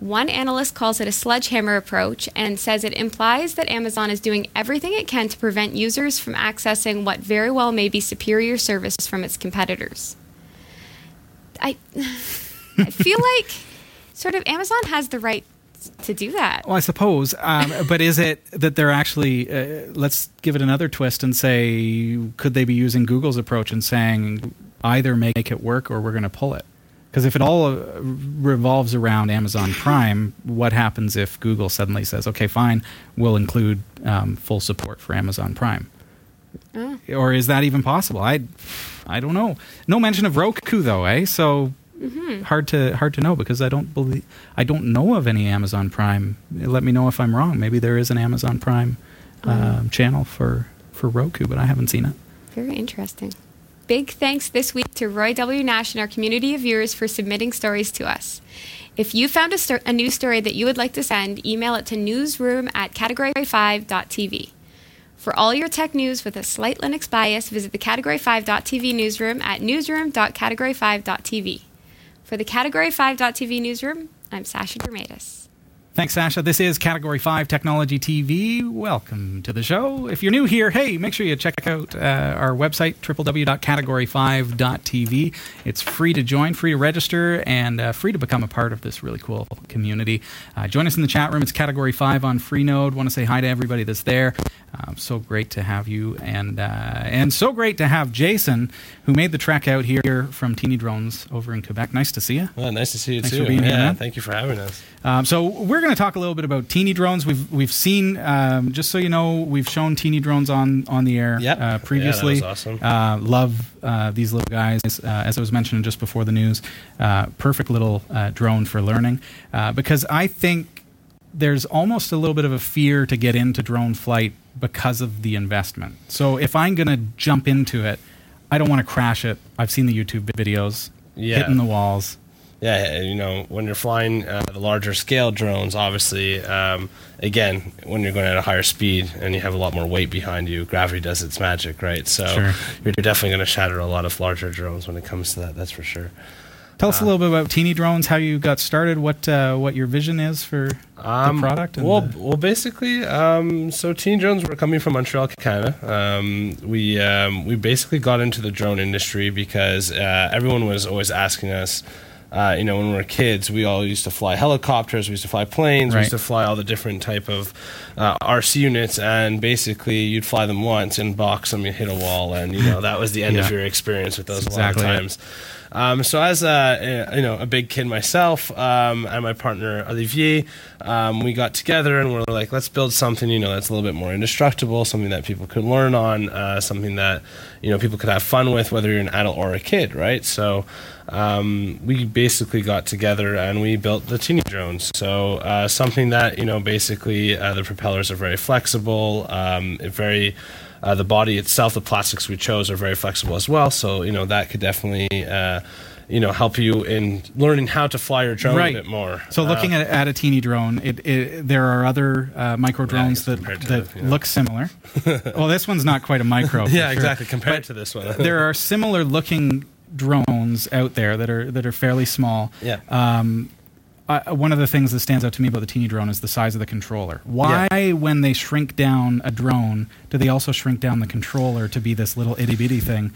One analyst calls it a sledgehammer approach and says it implies that Amazon is doing everything it can to prevent users from accessing what very well may be superior service from its competitors. I. I feel like sort of Amazon has the right to do that.
Well, I suppose, um, but is it that they're actually? Uh, let's give it another twist and say, could they be using Google's approach and saying either make it work or we're going to pull it? Because if it all uh, revolves around Amazon Prime, what happens if Google suddenly says, "Okay, fine, we'll include um, full support for Amazon Prime"? Oh. Or is that even possible? I, I don't know. No mention of Roku though, eh? So Mm-hmm. Hard to hard to know because I don't believe I don't know of any Amazon Prime. Let me know if I'm wrong. Maybe there is an Amazon Prime uh, channel for for Roku, but I haven't seen it.
Very interesting. Big thanks this week to Roy W. Nash and our community of viewers for submitting stories to us. If you found a, sto- a news story that you would like to send, email it to newsroom at category5.tv. For all your tech news with a slight Linux bias, visit the category5.tv newsroom at newsroom.category5.tv. For the Category 5.tv newsroom, I'm Sasha Dirmeitis.
Thanks, Sasha. This is Category 5 Technology TV. Welcome to the show. If you're new here, hey, make sure you check out uh, our website, www.category5.tv. It's free to join, free to register, and uh, free to become a part of this really cool community. Uh, join us in the chat room. It's Category 5 on Freenode. Want to say hi to everybody that's there. Um, so great to have you, and uh, and so great to have Jason, who made the trek out here from Teeny Drones over in Quebec. Nice to see you.
Well, nice to see you
Thanks
too.
For being
yeah,
here, man.
thank you for having us.
Um, so we're going to talk a little bit about teeny drones. We've we've seen, um, just so you know, we've shown teeny drones on on the air
Yep.
uh, previously.
Yeah, awesome.
Uh, love uh, these little guys. Uh, as I was mentioning just before the news, uh, perfect little uh, drone for learning. Uh, because I think there's almost a little bit of a fear to get into drone flight because of the investment. So if I'm going to jump into it, I don't want to crash it. I've seen the YouTube videos,
Yeah.
hitting the walls.
Yeah, you know, when you're flying uh, the larger scale drones, obviously, um, again, when you're going at a higher speed and you have a lot more weight behind you, gravity does its magic, right? So
Sure.
you're definitely going to shatter a lot of larger drones when it comes to that. That's for sure.
Tell us a little bit about Teeny Drones, how you got started, what uh, what your vision is for the product. and
well,
the-
well, basically, um, so Teeny Drones were coming from Montreal, Canada. Um, we um, we basically got into the drone industry because uh, everyone was always asking us. Uh, you know, when we were kids, we all used to fly helicopters, we used to fly planes, we used to fly all the different type of uh, RC units, and basically you'd fly them once and box them, you hit a wall, and you know that was the end of your experience with those
Exactly
a
it.
Um, so as a you know a big kid myself um, and my partner Olivier, um, we got together and we're like, let's build something you know that's a little bit more indestructible, something that people could learn on, uh, something that you know people could have fun with, whether you're an adult or a kid, right? So. Um, we basically got together and we built the teeny drones. So uh, something that you know basically uh, the propellers are very flexible, um, very uh, the body itself, the plastics we chose are very flexible as well. So you know that could definitely uh, you know help you in learning how to fly your drone
Right.
a bit more.
so looking
Uh,
at, at a teeny drone, it, it, there are other uh, micro drones
Yeah,
that,
to
that look similar. well, this one's not quite a micro.
yeah,
sure.
exactly. Compared to this one,
there are similar looking drones out there that are that are fairly small.
yeah.
Um, uh, one of the things that stands out to me about the teeny drone is the size of the controller. Why, when they shrink down a drone, do they also shrink down the controller to be this little itty bitty thing?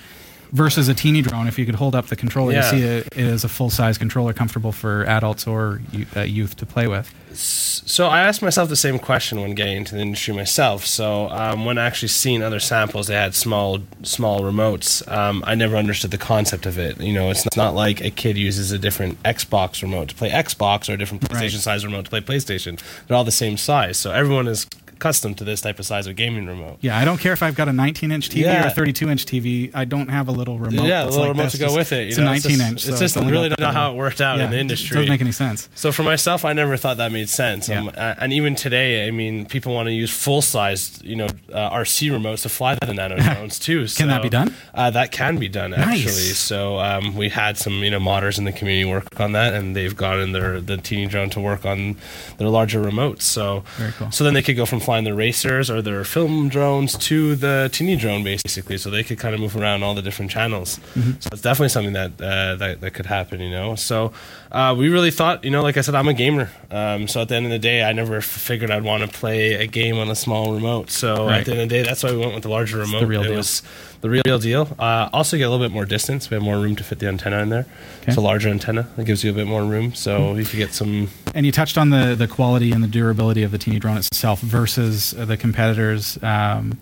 Versus a teeny drone, if you could hold up the controller,
Yeah.
you see it, it is a full size controller, comfortable for adults or uh, youth to play with.
So I asked myself the same question when getting into the industry myself. So um, when actually seeing other samples, they had small small remotes. Um, I never understood the concept of it. You know, it's not like a kid uses a different Xbox remote to play Xbox or a different
Right.
PlayStation size remote to play PlayStation. They're all the same size. So everyone is accustomed to this type of size of gaming remote.
Yeah, I don't care if I've got a 19 inch TV or a 32 inch TV. I don't have a little remote.
yeah, a
that's
little
like
remote to go
Just-
with it. you
It's
know,
a 19
just-
inch.
It's just really not
the-
how it worked out
yeah,
in the industry. it.
Doesn't make any sense.
So for myself, I never thought that made sense.
Yeah.
Um, and even today, I mean, people want to use full sized, you know, uh, RC remotes to fly the nano drones too.
Can that be done?
Uh, that can be done actually. Nice. So um, we had some, you know, modders in the community work on that, and they've gotten their the teeny drone to work on their larger remotes. So
Very cool.
so then they could go from flying their racers or their film drones to the teeny drone basically. So they could kind of move around all the different channels.
Mm-hmm.
So it's definitely something that uh, that that could happen. You know. So uh, we really thought, you know, like I said, I'm a gamer. Um, so at the end of the day, I never f- figured I'd want to play a game on a small remote. So
Right.
at the end of the day, that's why we went with the larger remote.
the real
it
deal.
was the real deal. Uh, also, get a little bit more distance. We have more room to fit the antenna in there.
Okay.
It's a larger antenna It gives you a bit more room. So you could get some.
And you touched on the, the quality and the durability of the teeny drone itself versus the competitors. Um,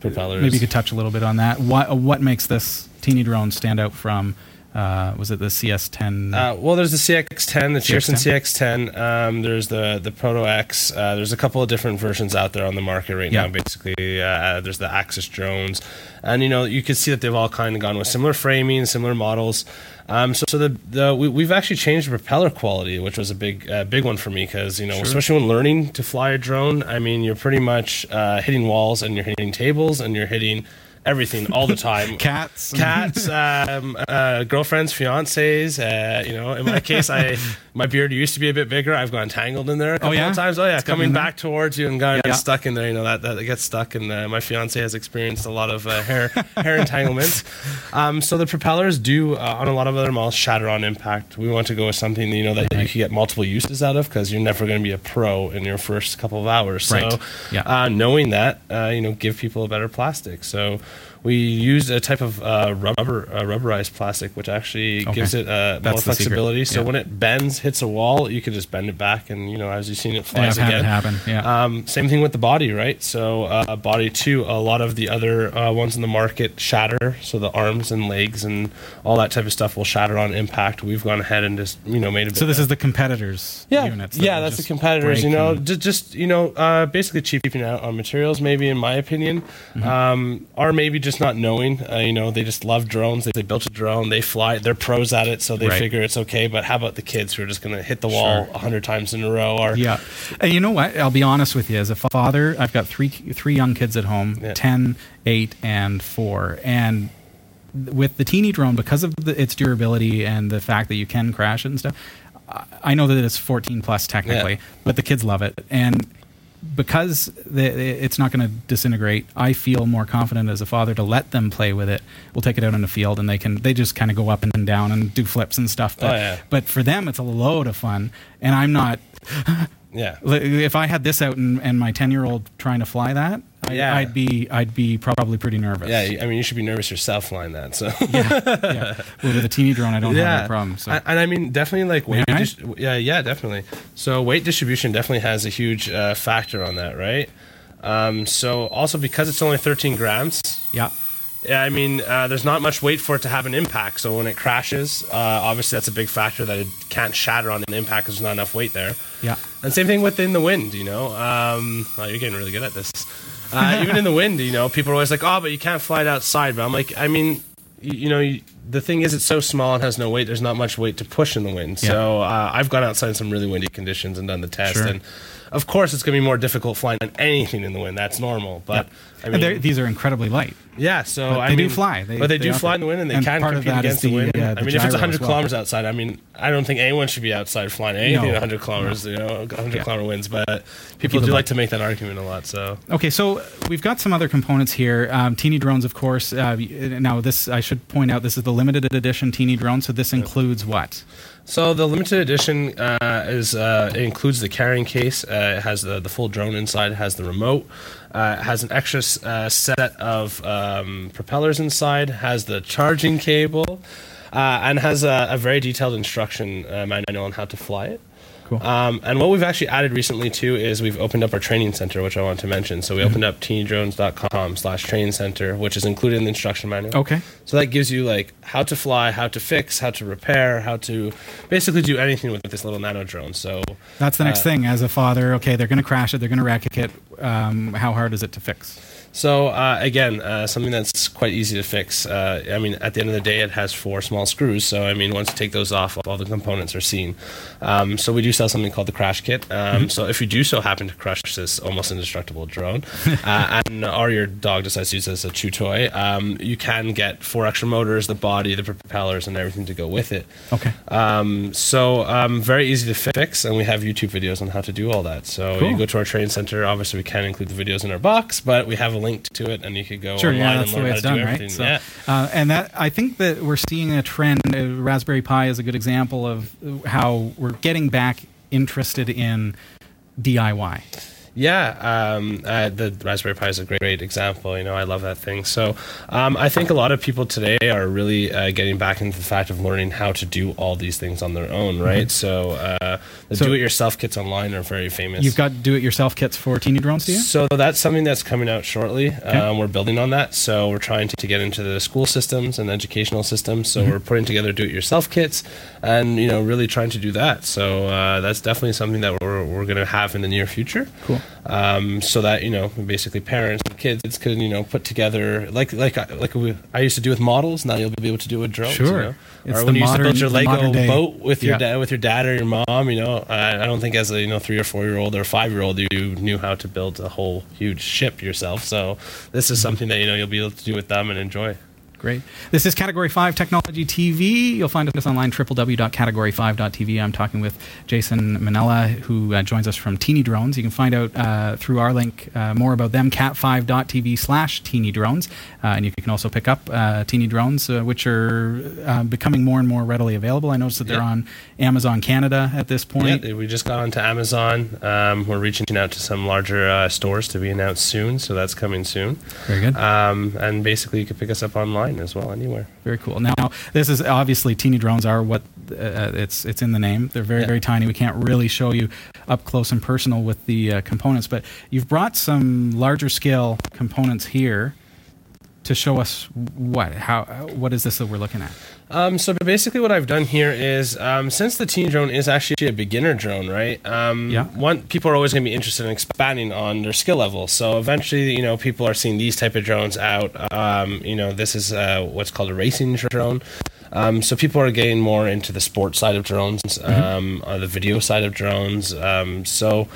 Propellers.
maybe you could touch a little bit on that. What what makes this teeny drone stand out from? Uh, was it the CS10?
Uh, well, there's the CX10, the Cheerson
CX10.
CX10. Um, there's the the Proto X. Uh, there's a couple of different versions out there on the market right
Yeah.
now. Basically, uh, there's the Axis drones, and you know you can see that they've all kind of gone with similar framing, similar models. Um, so, so the, the we, we've actually changed the propeller quality, which was a big uh, big one for me because you know especially when learning to fly a drone, I mean you're pretty much uh, hitting walls and you're hitting tables and you're hitting everything all the time.
Cats.
cats, um, uh, girlfriends, fiancés. Uh, you know, in my case, I my beard used to be a bit bigger. I've gone tangled in there a couple
yeah?
of times. Oh yeah,
It's
coming back towards you and gotten
Yeah.
stuck in there. You know that that gets stuck, and uh, my fiance has experienced a lot of uh, hair hair entanglements. Um, so the propellers do uh, on a lot of other models shatter on impact. We want to go with something you know that you can get multiple uses out of because you're never going to be a pro in your first couple of hours. So
Right. Yeah.
uh, knowing that, uh, you know, give people a better plastic. So we used a type of uh, rubber, uh, rubberized plastic, which actually
Okay.
gives it uh, more flexibility. So
Yeah.
when it bends, hits a wall, you can just bend it back, and you know, as you've seen, it
Yeah,
flies
had
again.
it happen. Yeah.
Um, same thing with the body, right? So uh, body too. A lot of the other uh, ones in the market shatter. So the arms and legs and all that type of stuff will shatter on impact. We've gone ahead and just you know made a
so this is the competitors
yeah,
units. that
yeah, that's the competitors. You know,
and-
just you know, uh, basically cheaping out on materials, maybe in my opinion,
Mm-hmm.
um, or maybe just not knowing. Uh, you know, they just love drones. They, they built a drone. They fly. They're pros at it, so they
Right.
figure it's okay. But how about the kids who are just going to hit the wall
Sure.
a hundred times in a row? Or
Yeah, and you know what? I'll be honest with you. As a father, I've got three three young kids at home:
Yeah.
10, 8, and four. And with the teeny drone, because of the, its durability and the fact that you can crash it and stuff, I- I know that it's 14 plus technically,
Yeah.
but the kids love it. And because the, it's not going to disintegrate, I feel more confident as a father to let them play with it. We'll take it out in the field, and they can they just kind of go up and down and do flips and stuff. But,
Oh, yeah.
but for them, it's a load of fun, and I'm not.
yeah,
If I had this out and, and my ten year old trying to fly that, I,
Yeah.
I'd be I'd be probably pretty nervous.
yeah. I mean, you should be nervous yourself flying that. So.
yeah. Well, with a teeny drone, I don't have that problem. So
And, and I mean, definitely like weight. Dis- yeah, yeah, definitely. So weight distribution definitely has a huge uh, factor on that, right? Um, so also because it's only 13 grams.
yeah,
Yeah, I mean, uh, there's not much weight for it to have an impact. So when it crashes, uh, obviously that's a big factor that it can't shatter on an impact because there's not enough weight there.
yeah,
And same thing within the wind, you know. Um, oh, you're getting really good at this. Uh, even in the wind, you know, people are always like, "Oh, but you can't fly it outside." But I'm like, I mean, you, you know, you, the thing is, it's so small and has no weight. There's not much weight to push in the wind.
Yeah.
So uh, I've gone outside in some really windy conditions and done the test.
Sure.
And of course, it's going to be more difficult flying on anything in the wind. That's normal. But I mean,
these are incredibly light.
yeah, so
But
I
they do
mean,
fly. They-
but they,
they
do
offer-
fly in the wind, and they
and
can
part of
compete against the,
the,
wind.
uh, the
I mean, if it's 100
well.
kilometers outside, I mean, I don't think anyone should be outside flying anything
No.
100 kilometers. You know, 100
Yeah.
kilometer winds. But people do
light.
like to make that argument a lot. So
Okay, so we've got some other components here. Um, teeny drones, of course. Uh, now, this I should point out, this is the limited edition teeny drone. So this includes what?
So the limited edition uh, is uh, it includes the carrying case. Uh, it has the, the full drone inside. It has the remote. Uh, has an extra uh, set of um, propellers inside. Has the charging cable, uh, and has a, a very detailed instruction uh, manual on how to fly it.
Cool.
Um, and what we've actually added recently too is we've opened up our training center, which I want to mention. So we
Mm-hmm.
opened up teenydrones.com slash training center, which is included in the instruction manual.
Okay.
So that gives you like how to fly, how to fix, how to repair, how to basically do anything with this little nano drone. So
That's the next
Uh,
thing. As a father, okay, they're going to crash it. They're going to wreck it. Um, how hard is it to fix?
So uh, again, uh, something that's quite easy to fix. Uh, I mean, at the end of the day, it has four small screws. So I mean, once you take those off, all the components are seen. Um, so we do sell something called the crash kit. Um, So if you do so happen to crush this almost indestructible drone, uh, and or your dog decides to use it as a chew toy, um, you can get four extra motors, the body, the propellers, and everything to go with it.
Okay.
Um, so um, very easy to fix, and we have YouTube videos on how to do all that. So
Cool.
you go to our training center. Obviously, we can't include the videos in our box, but we have a link to it, and you could go
Sure,
online
yeah,
and
that's the
learn
way
how
it's
to do
right? So,
yeah.
uh, and that I think that we're seeing a trend. Uh, Raspberry Pi is a good example of how we're getting back interested in DIY.
Yeah, um, uh, the Raspberry Pi is a great, great example. You know, I love that thing. So, um, I think a lot of people today are really uh, getting back into the fact of learning how to do all these things on their own, right? So, uh, the
So-
do-it-yourself kits online are very famous.
You've got do-it-yourself kits for teeny drones, do you?
So that's something that's coming out shortly. Um, we're building on that. So we're trying to, to get into the school systems and educational systems. So we're putting together do-it-yourself kits, and you know, really trying to do that. So uh, that's definitely something that we're, we're going to have in the near future.
Cool.
Um, so that you know, basically, parents and kids can you know put together like like I- like we, I used to do with models. Now you'll be able to do with drones.
Sure.
You know?
It's
or
the
when you used to build
modern-
your Lego
day-
boat with your
Yeah.
dad, with your dad or your mom. You know, I, I don't think as a you know three or four year old or five year old you knew how to build a whole huge ship yourself. So this
Mm-hmm.
is something that you know you'll be able to do with them and enjoy.
Great. This is Category 5 Technology TV. You'll find us online, www.category5.tv. I'm talking with Jason Mainella, who uh, joins us from Teeny Drones. You can find out uh, through our link uh, more about them, cat5.tv slash teeny drones. Uh, and you can also pick up uh, Teeny Drones, uh, which are uh, becoming more and more readily available. I noticed that they're
Yeah.
on Amazon Canada at this point.
Yeah, we just got onto Amazon. Um, we're reaching out to some larger uh, stores to be announced soon, so that's coming soon.
Very good.
Um, and basically, you can pick us up online as well, anywhere.
Very cool. Now, this is obviously teeny drones are what uh, it's it's in the name. They're very
Yeah.
very tiny. We can't really show you up close and personal with the uh, components, but you've brought some larger scale components here to show us what how what is this that we're looking at?
Um, so basically, what I've done here is, um, since the teen drone is actually a beginner drone, right? Um,
Yeah.
One people are always going to be interested in expanding on their skill level. So eventually, you know, people are seeing these type of drones out. Um, you know, this is uh, what's called a racing drone. Um, so people are getting more into the sport side of drones, um, uh, the video side of drones. Um, so.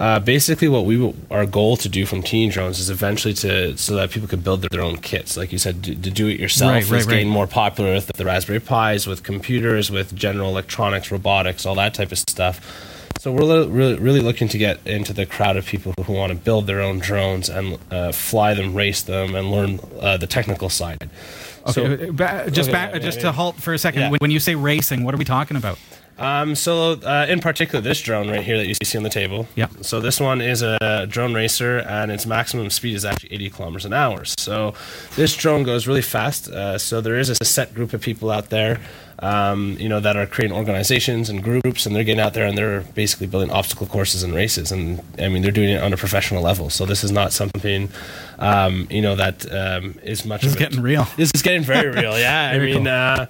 Uh, basically, what we w- our goal to do from teen drones is eventually to so that people could build their own kits, like you said, to, to do it yourself
Right,
is
right, right.
getting more popular with the Raspberry Pis, with computers, with general electronics, robotics, all that type of stuff. So we're really, really looking to get into the crowd of people who want to build their own drones and uh, fly them, race them, and learn uh, the technical side.
Okay,
So-
uh, ba- just
Okay,
back,
yeah,
just
yeah.
to halt for a second.
Yeah.
When, when you say racing, what are we talking about?
Um, so, uh, in particular, this drone right here that you see on the table.
Yep.
So this one is a drone racer, and its maximum speed is actually 80 kilometers an hour. So this drone goes really fast. Uh, so there is a set group of people out there, um, you know, that are creating organizations and groups, and they're getting out there and they're basically building obstacle courses and races. And I mean, they're doing it on a professional level. So this is not something, um, you know, that um, is much.
This is getting real.
this is getting very real. Yeah, I mean,
cool.
uh,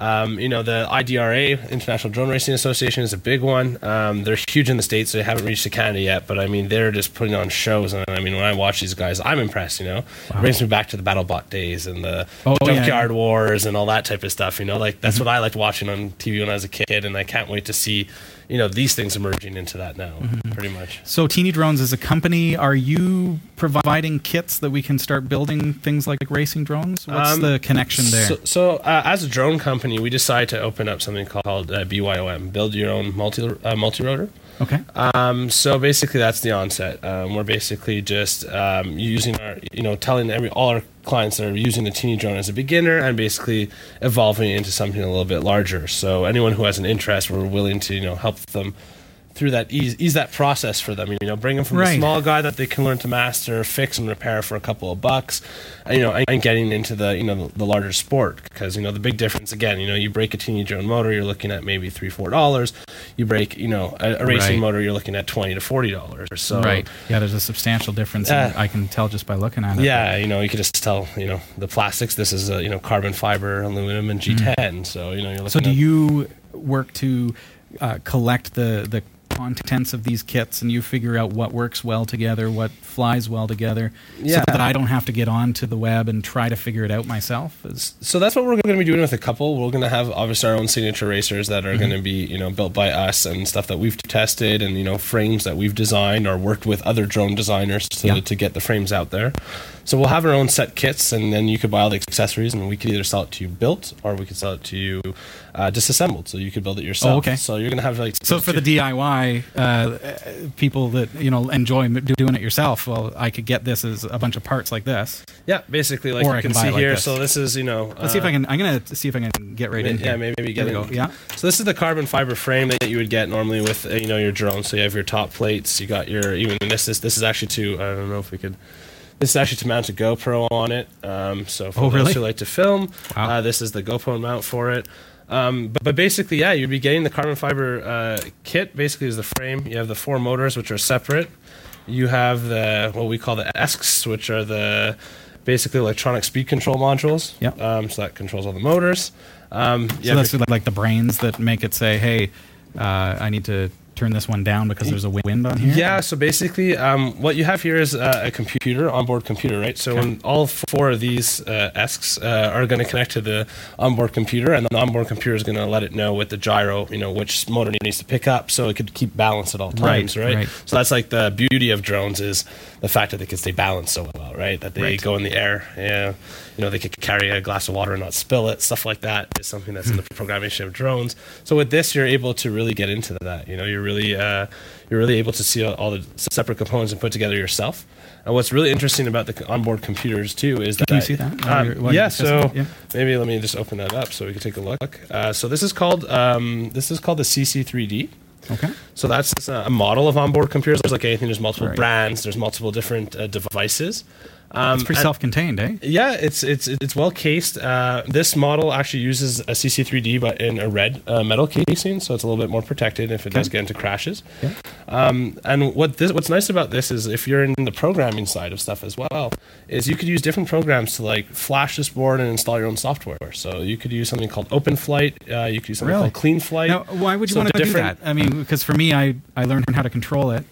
um, you know, the IDRA International Drone Racing Association is a big one. Um, they're huge in the states. They haven't reached to Canada yet, but I mean, they're just putting on shows. And I mean, when I watch these guys, I'm impressed. You know, it brings me back to the BattleBot days and the
Oh,
Junkyard
yeah.
Wars and all that type of stuff. You know, like that's what I liked watching on TV when I was a kid, and I can't wait to see, you know, these things emerging into that now. Pretty much.
So, Teeny Drones is a company. Are you providing kits that we can start building things like racing drones? What's
Um,
the connection there?
So, so uh, as a drone company, we decided to open up something called uh, BYOM, Build Your Own Multi uh, Multi Rotor.
Okay.
Um, so basically, that's the onset. Um, we're basically just um, using our, you know, telling every all our clients that are using the teeny drone as a beginner and basically evolving into something a little bit larger. So anyone who has an interest, we're willing to, you know, help them through that ease ease that process for them. You know, bring them from
Right.
a small guy that they can learn to master, fix and repair for a couple of bucks, you know, and- and getting into the you know the, the larger sport because you know the big difference again. You know, you break a teeny drone motor, you're looking at maybe three four dollars. You break you know a, a racing
Right.
motor, you're looking at twenty to forty dollars. So
right. Yeah, there's a substantial difference.
Uh,
I can tell just by looking at it.
yeah, you know, you could just tell, you know, the plastics. This is, uh, you know, carbon fiber, aluminum, and G10. So, you know, you're looking.
Mm-hmm. So do
at-
you work to uh, collect the the contents of these kits and you figure out what works well together, what flies well together,
Yeah.
so that I don't have to get onto the web and try to figure it out myself?
So that's what we're going to be doing with a couple. We're going to have obviously our own signature racers that are mm-hmm. going to be you know built by us and stuff that we've tested and you know frames that we've designed or worked with other drone designers to,
Yeah.
to get the frames out there. So we'll have our own set kits and then you could buy all the accessories and we could either sell it to you built or we could sell it to you uh, disassembled. So you could build it yourself.
Oh, okay.
So you're going to have like
So for the DIY uh, uh, people that you know enjoy doing it yourself, well, I could get this as a bunch of parts like this.
yeah basically like
Or
you
I can
can,
buy
see
like
here.
this.
so this is you know
Let's see if
uh,
I can. I'm gonna see if I can get right in
Yeah,
here.
maybe
There
get
we
in.
go. Yeah.
So this is the carbon fiber frame that you would get normally with uh, you know your drone. So you have your top plates. You got your even this is this is actually to I don't know if we could. This is actually to mount a GoPro on it. Um, so for
Oh,
those
really?
who like to film,
Wow.
uh, this is the GoPro mount for it. Um, but, but basically, yeah, you'd be getting the carbon fiber uh, kit. Basically, is the frame. You have the four motors, which are separate. You have the what we call the ESCs, which are the basically electronic speed control modules.
Yep.
Um, so that controls all the motors. Um,
So that's like the brains that make it say, "Hey, uh, I need to turn this one down because there's a wind on here."
Yeah, so basically, um, what you have here is uh, a computer, onboard computer, right? So
Okay.
when all four of these uh, ESCs uh, are going to connect to the onboard computer, and the onboard computer is going to let it know with the gyro, you know, which motor it needs to pick up, so it could keep balance at all times,
Right,
right?
right.
So that's like the beauty of drones is the fact that they can stay balanced so well, right? That they
Right.
go in the air, yeah. You know, they could carry a glass of water and not spill it. Stuff like that is something that's in the programmation of drones. So with this, you're able to really get into that. You know, you're really uh, you're really able to see all, the separate components and put together yourself. And what's really interesting about the onboard computers too is that
Can you see that?
Um, yeah. So?
Yeah.
maybe let me just open that up so we can take a look. Uh, so this is called um, this is called the CC3D.
Okay.
So that's uh, a model of onboard computers. There's like anything. There's multiple
Right.
brands. There's multiple different uh, devices. Um,
It's pretty
and-
self-contained, eh?
yeah, it's it's it's well cased. Uh, this model actually uses a CC3D, but in a red uh, metal casing, so it's a little bit more protected if it does get into crashes.
Yeah.
Um, and what this, what's nice about this is if you're in the programming side of stuff as well, is you could use different programs to like flash this board and install your own software. So you could use something called OpenFlight. Uh, you could use something
Really?
called CleanFlight.
Now, why would you
So
want to
the
do that? I mean, because for me, I I learned how to control it.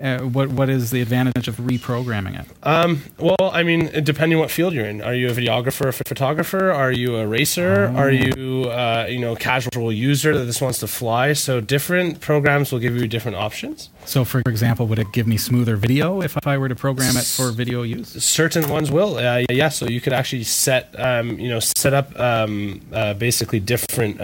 Uh, what what is the advantage of reprogramming it?
Um, well, I mean, depending what field you're in. Are you a videographer, a photographer? Are you a racer?
Oh.
Are you, uh, you know, casual user that just wants to fly? So different programs will give you different options.
So, for example, would it give me smoother video if I were to program it for video use?
Certain ones will, uh, yeah. So you could actually set, um, you know, set up um, uh, basically different.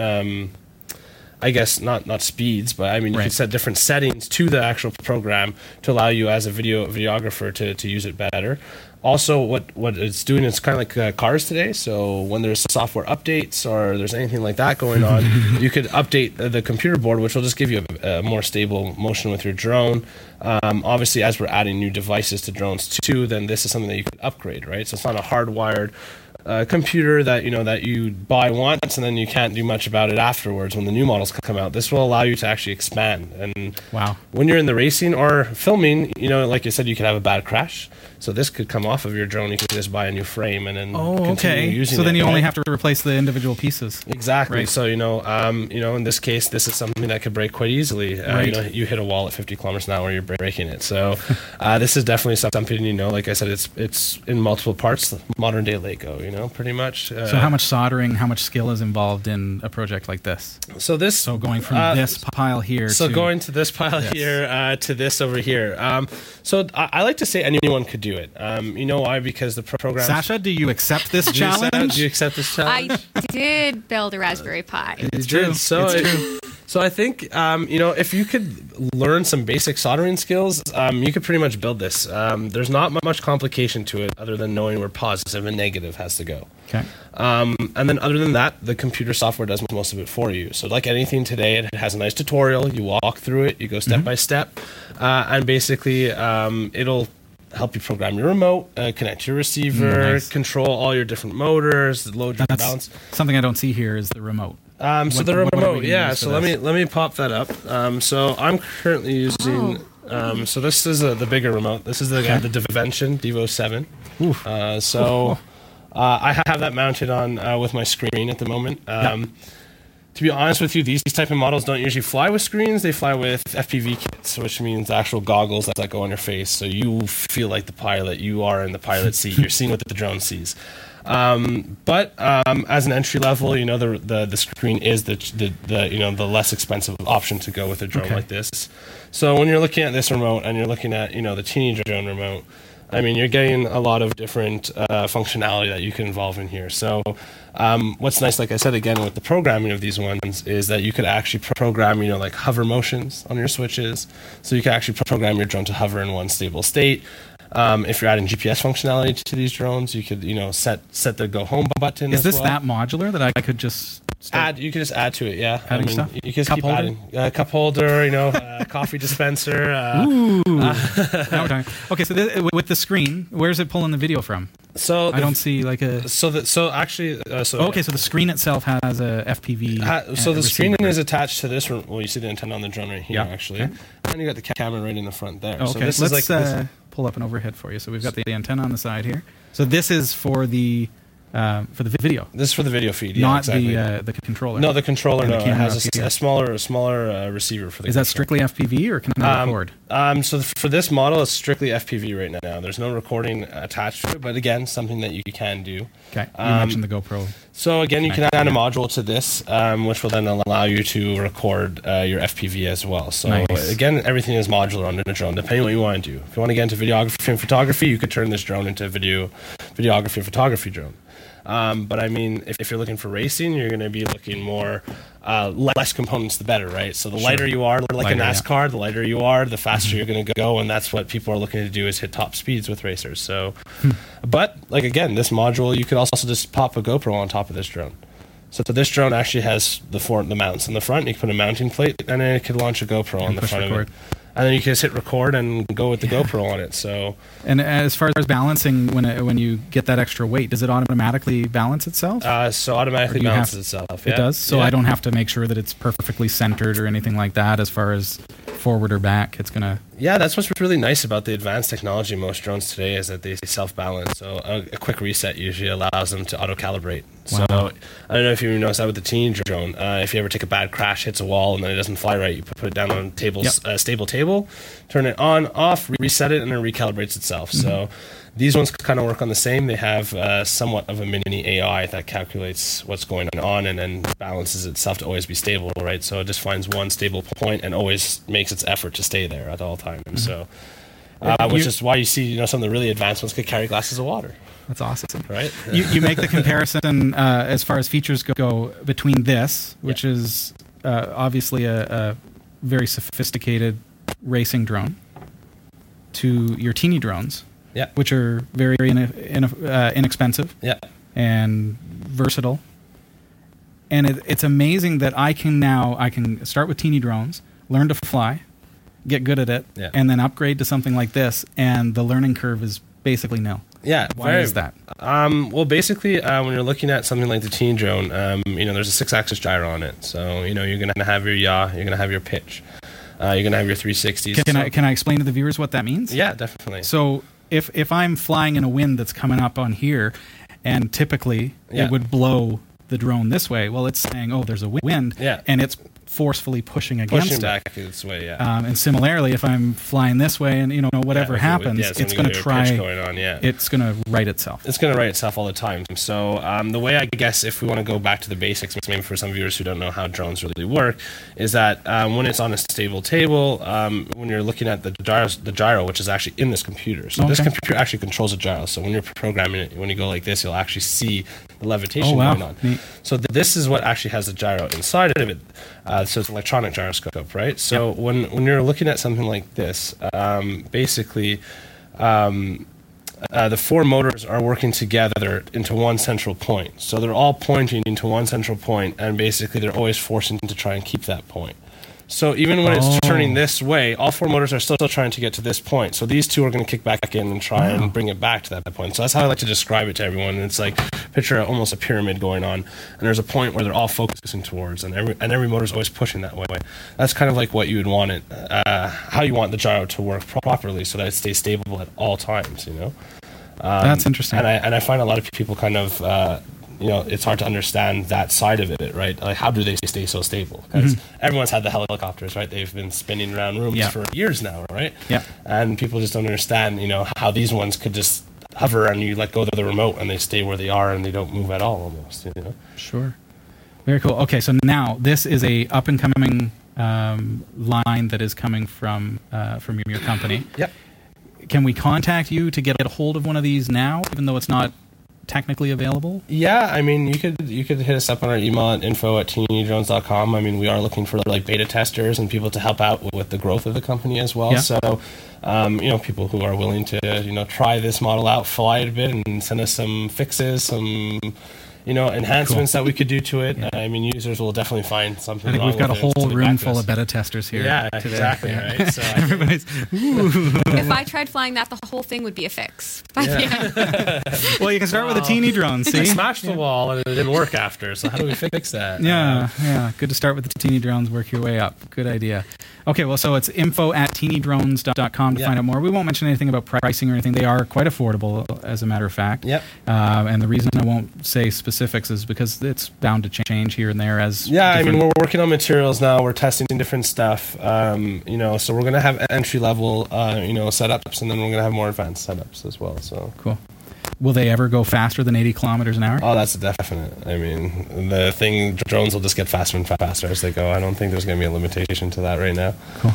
I guess not not speeds, but I mean you
Right.
can set different settings to the actual program to allow you as a video videographer to, to use it better. Also, what what it's doing is kind of like uh, cars today. So when there's software updates or there's anything like that going on, you could update the, the computer board, which will just give you a, a more stable motion with your drone. Um, obviously, as we're adding new devices to drones too, then this is something that you can upgrade, right? So it's not a hardwired uh, computer that you know that you buy once and then you can't do much about it afterwards when the new models come out. This will allow you to actually expand. And
Wow.
when you're in the racing or filming, you know, like you said, you could have a bad crash. So this could come off of your drone. You could just buy a new frame and then.
Oh,
continue
okay.
using
So then
it,
you only have to replace the individual pieces.
Exactly.
Right.
So you know, um, you know, in this case, this is something that could break quite easily. Uh,
Right.
You know, you hit a wall at 50 kilometers an hour, you're breaking it. So uh, this is definitely something. You know, like I said, it's it's in multiple parts, modern day Lego. You know, pretty much. Uh,
So, how much soldering, how much skill is involved in a project like this?
So this.
So, going from
uh,
this pile here
So
to
going to this pile
Yes.
here uh, to this over here. Um, so I, I like to say anyone could do it. Um, you know why? Because the program.
Sasha, do you accept this
do you
challenge?
do you accept this challenge?
I did build a Raspberry Pi.
It's
You did.
true.
So
It's
it-
true.
So I think um, you know if you could learn some basic soldering skills, um, you could pretty much build this. Um, there's not much complication to it other than knowing where positive and negative has to go.
Okay.
Um, and then other than that, the computer software does most of it for you. So like anything today, it has a nice tutorial. You walk through it, you go step by step, uh, and basically um, it'll help you program your remote, uh, connect to your receiver,
Nice.
control all your different motors, load your
That's
balance.
something I don't see here is the remote.
Um, so
What-
the
what are we
remote, yeah. So let me let me pop that up. Um, so I'm currently using. Um, so this is uh the bigger remote. This is the
Okay.
the Devention Devo Seven. Uh, so uh, I have that mounted on uh, with my screen at the moment. Um, To be honest with you, these these type of models don't usually fly with screens. They fly with FPV kits, which means actual goggles that go on your face, so you feel like the pilot. You are in the pilot seat. You're seeing what the drone sees. Um, but um, as an entry level, you know the, the the screen is the, the the you know the less expensive option to go with a drone
Okay.
like this. So when you're looking at this remote and you're looking at you know the teeny drone remote, I mean you're getting a lot of different uh, functionality that you can involve in here. So um, what's nice, like I said again, with the programming of these ones is that you could actually program you know like hover motions on your switches. So you can actually program your drone to hover in one stable state. Um, if you're adding GPS functionality to these drones, you could you know set set the go home button.
Is this
well.
that modular that I could just?
Add, you can just add to it, yeah.
Adding stuff?
You can just
Cup
keep
holder?
adding uh, cup holder, you know, uh, coffee dispenser. Uh,
Ooh. Now okay, so th- with the screen, where's it pulling the video from?
so
I don't see like a.
So that so actually uh, so
Okay, so the screen itself has a FPV.
So
uh,
the screen is attached to this. Well, you see the antenna on the drone right here,
Yeah,
actually,
okay.
and you got the camera right in the front there.
Oh,
So
okay,
this
let's
is like this-
uh, pull up an overhead for you. So we've got the, antenna on the side here. So this is for the uh, for the video,
this is for the video feed, yeah,
not
exactly.
the uh, the controller.
no, the controller.
the
No, it
camera
has a,
up
s-
here.
a smaller, a smaller uh, receiver for the.
is that strictly FPV or can it
Um,
record?
Um, so for this model, it's strictly FPV right now. There's no recording attached to it, but again, something that you can do.
Okay, you
um,
mentioned the GoPro.
So again, you can add a module to this, um, which will then allow you to record uh, your FPV as well. So
Nice.
again, everything is modular on the drone, depending on what you want to do. If you want to get into videography and photography, you could turn this drone into a video, videography and photography drone. Um, but I mean, if, if you're looking for racing, you're going to be looking more uh, less components, the better, right? So the lighter you are, like
Lighter,
a
yeah.
NASCAR, the lighter you are, the faster you're going to go, and that's what people are looking to do is hit top speeds with racers. So, but like again, this module you could also just pop a GoPro on top of this drone. So, so this drone actually has the four the mounts in the front. You can put a mounting plate, and then it could launch a GoPro on the front
record.
of it. And then you can just hit record and go with the GoPro on it. So
And as far as balancing, when it, when you get that extra weight, does it automatically balance itself?
uh, so automatically
Or do you
balances
have-
itself.
it does. So
Yeah.
I don't have to make sure that it's perfectly centered or anything like that. As far as forward or back, it's gonna.
Yeah, that's what's really nice about the advanced technology of most drones today is that they self-balance. So a, a quick reset usually allows them to auto-calibrate. So I don't know if you noticed that with the teen drone. Uh, if you ever take a bad crash, hits a wall, and then it doesn't fly right, you put it down on a table,
Yep.
uh, stable table, turn it on, off, reset it, and it recalibrates itself.
Mm-hmm.
So these ones kind of work on the same. They have uh, somewhat of a mini AI that calculates what's going on and then balances itself to always be stable, right? So it just finds one stable point and always makes its effort to stay there at all times. So, uh,
Uh,
which is why you see, you know, some of the really advanced ones could carry glasses of water,
That's awesome.
right?
you, you make the comparison uh, as far as features go, go between this, which is uh, obviously a, a very sophisticated racing drone, to your teeny drones,
Yeah.
which are very in, in, uh, inexpensive
Yeah.
and versatile. And it, it's amazing that I can now I can start with teeny drones, learn to fly, get good at it,
Yeah.
and then upgrade to something like this, and the learning curve is basically nil.
Yeah.
Why
very-
is that?
Um, well, basically, uh, when you're looking at something like the teen drone, um, you know, there's a six-axis gyro on it. So, you know, you're going to have your yaw, you're going to have your pitch, uh, you're going to have your 360s.
Can, can
So-
I can I explain to the viewers what that means?
Yeah, definitely.
So if if I'm flying in a wind that's coming up on here, and typically
Yeah.
it would blow the drone this way, well, it's saying, oh, there's a wind,
Yeah.
and it's forcefully pushing against
Pushing
it.
back its way, yeah.
Um, and similarly, if I'm flying this way, and you know whatever
Yeah,
happens,
yeah,
it's going to
get your pitch
try.
going on, yeah.
It's going to right itself.
it's going to right itself all the time. So um, the way I guess if we want to go back to the basics, maybe for some viewers who don't know how drones really work, is that um, when it's on a stable table, um, when you're looking at the gyro, the gyro, which is actually in this computer, so this computer actually controls the gyro. So when you're programming it, when you go like this, you'll actually see the levitation
Oh, wow.
going on.
Neat.
So th- this is what actually has the gyro inside of it. Uh, so it's an electronic gyroscope, right? So when when you're looking at something like this, um, basically. Um, uh, the four motors are working together into one central point. So they're all pointing into one central point, and basically they're always forcing to try and keep that point. So even when
Oh.
it's turning this way, all four motors are still, still trying to get to this point. So these two are going to kick back in and try and bring it back to that point. So that's how I like to describe it to everyone. It's like picture almost a pyramid going on, and there's a point where they're all focusing towards, and every and every motor's always pushing that way. That's kind of like what you would want it, uh, how you want the gyro to work properly, so that it stays stable at all times. You know.
That's interesting.
And I and I find a lot of people kind of uh, you know it's hard to understand that side of it, right? Like how do they stay so stable? Because everyone's had the helicopters, right? They've been spinning around rooms
Mm-hmm. Yeah.
for years now, right?
Yeah.
And people just don't understand, you know, how these ones could just hover and you let go of the remote and they stay where they are and they don't move at all, almost. You know.
Sure. Very cool. Okay, so now this is a up and coming um, line that is coming from uh, from your company.
Yep.
Can we contact you to get a hold of one of these now, even though it's not technically available?
Yeah, I mean, you could you could hit us up on our email at info at teenydrones.com. I mean, we are looking for like beta testers and people to help out with, with the growth of the company as well.
Yeah.
So, um, you know, people who are willing to you know try this model out, fly it a bit, and send us some fixes, some you know enhancements that we could do to it. I mean, users will definitely find something.
I think we've got a
with it and
whole room
back
full of beta testers here.
Yeah,
today.
exactly.
Yeah.
Right. So, I mean,
Everybody's
if I tried flying that, the whole thing would be a fix. But yeah.
well. You can start with a teeny drone.
I
See,
smashed the wall and it didn't work after. So how do we fix that?
Yeah, yeah. Good to start with the teeny drones, work your way up. Good idea. Okay, well, so it's info at teenydrones.com to
Yeah.
find out more. We won't mention anything about pricing or anything. They are quite affordable, as a matter of fact.
Yep.
Um, and the reason I won't say specifics is because it's bound to change here and there as.
Yeah, I mean, we're working on materials now. We're testing different stuff. Um, you know, so we're gonna have entry level, uh, you know, setups, and then we're gonna have more advanced setups as well. So,
Cool. Will they ever go faster than 80 kilometers an hour?
oh, that's definite. I mean, the thing drones will just get faster and faster as they go. I don't think there's gonna be a limitation to that right now.
Cool.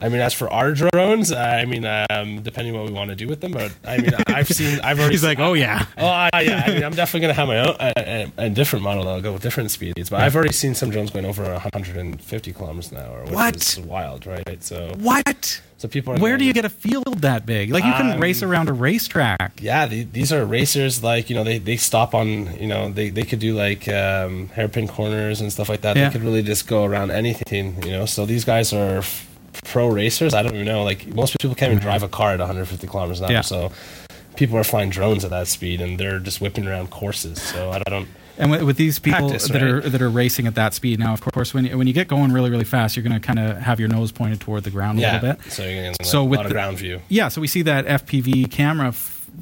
I mean, as for our drones, I mean, um, depending what we want to do with them, but I mean, I've seen, I've already.
He's like, oh, yeah.
Oh I, yeah, I mean, I'm definitely gonna have my own a, a, a different model that'll go with different speeds. But I've already seen some drones going over 150 kilometers an hour, which
What?
is wild, right? So,
What?
So people are.
Where do you get a field that big? Like, you couldn't
Um,
race around a racetrack.
Yeah, the, these are racers. Like you know, they, they stop on you know they, they could do like um, hairpin corners and stuff like that.
Yeah.
They could really just go around anything. You know, so these guys are f- pro racers. I don't even know. Like most people can't even drive a car at 150 kilometers an hour.
Yeah.
So people are flying drones at that speed and they're just whipping around courses. So I don't.
And with, with these people
Practice,
that are that are racing at that speed, now of course, when you, when you get going really really fast, you're going to kind of have your nose pointed toward the ground a little bit.
So you're getting like,
So
a
with the-
ground view.
Yeah, so we see that FPV camera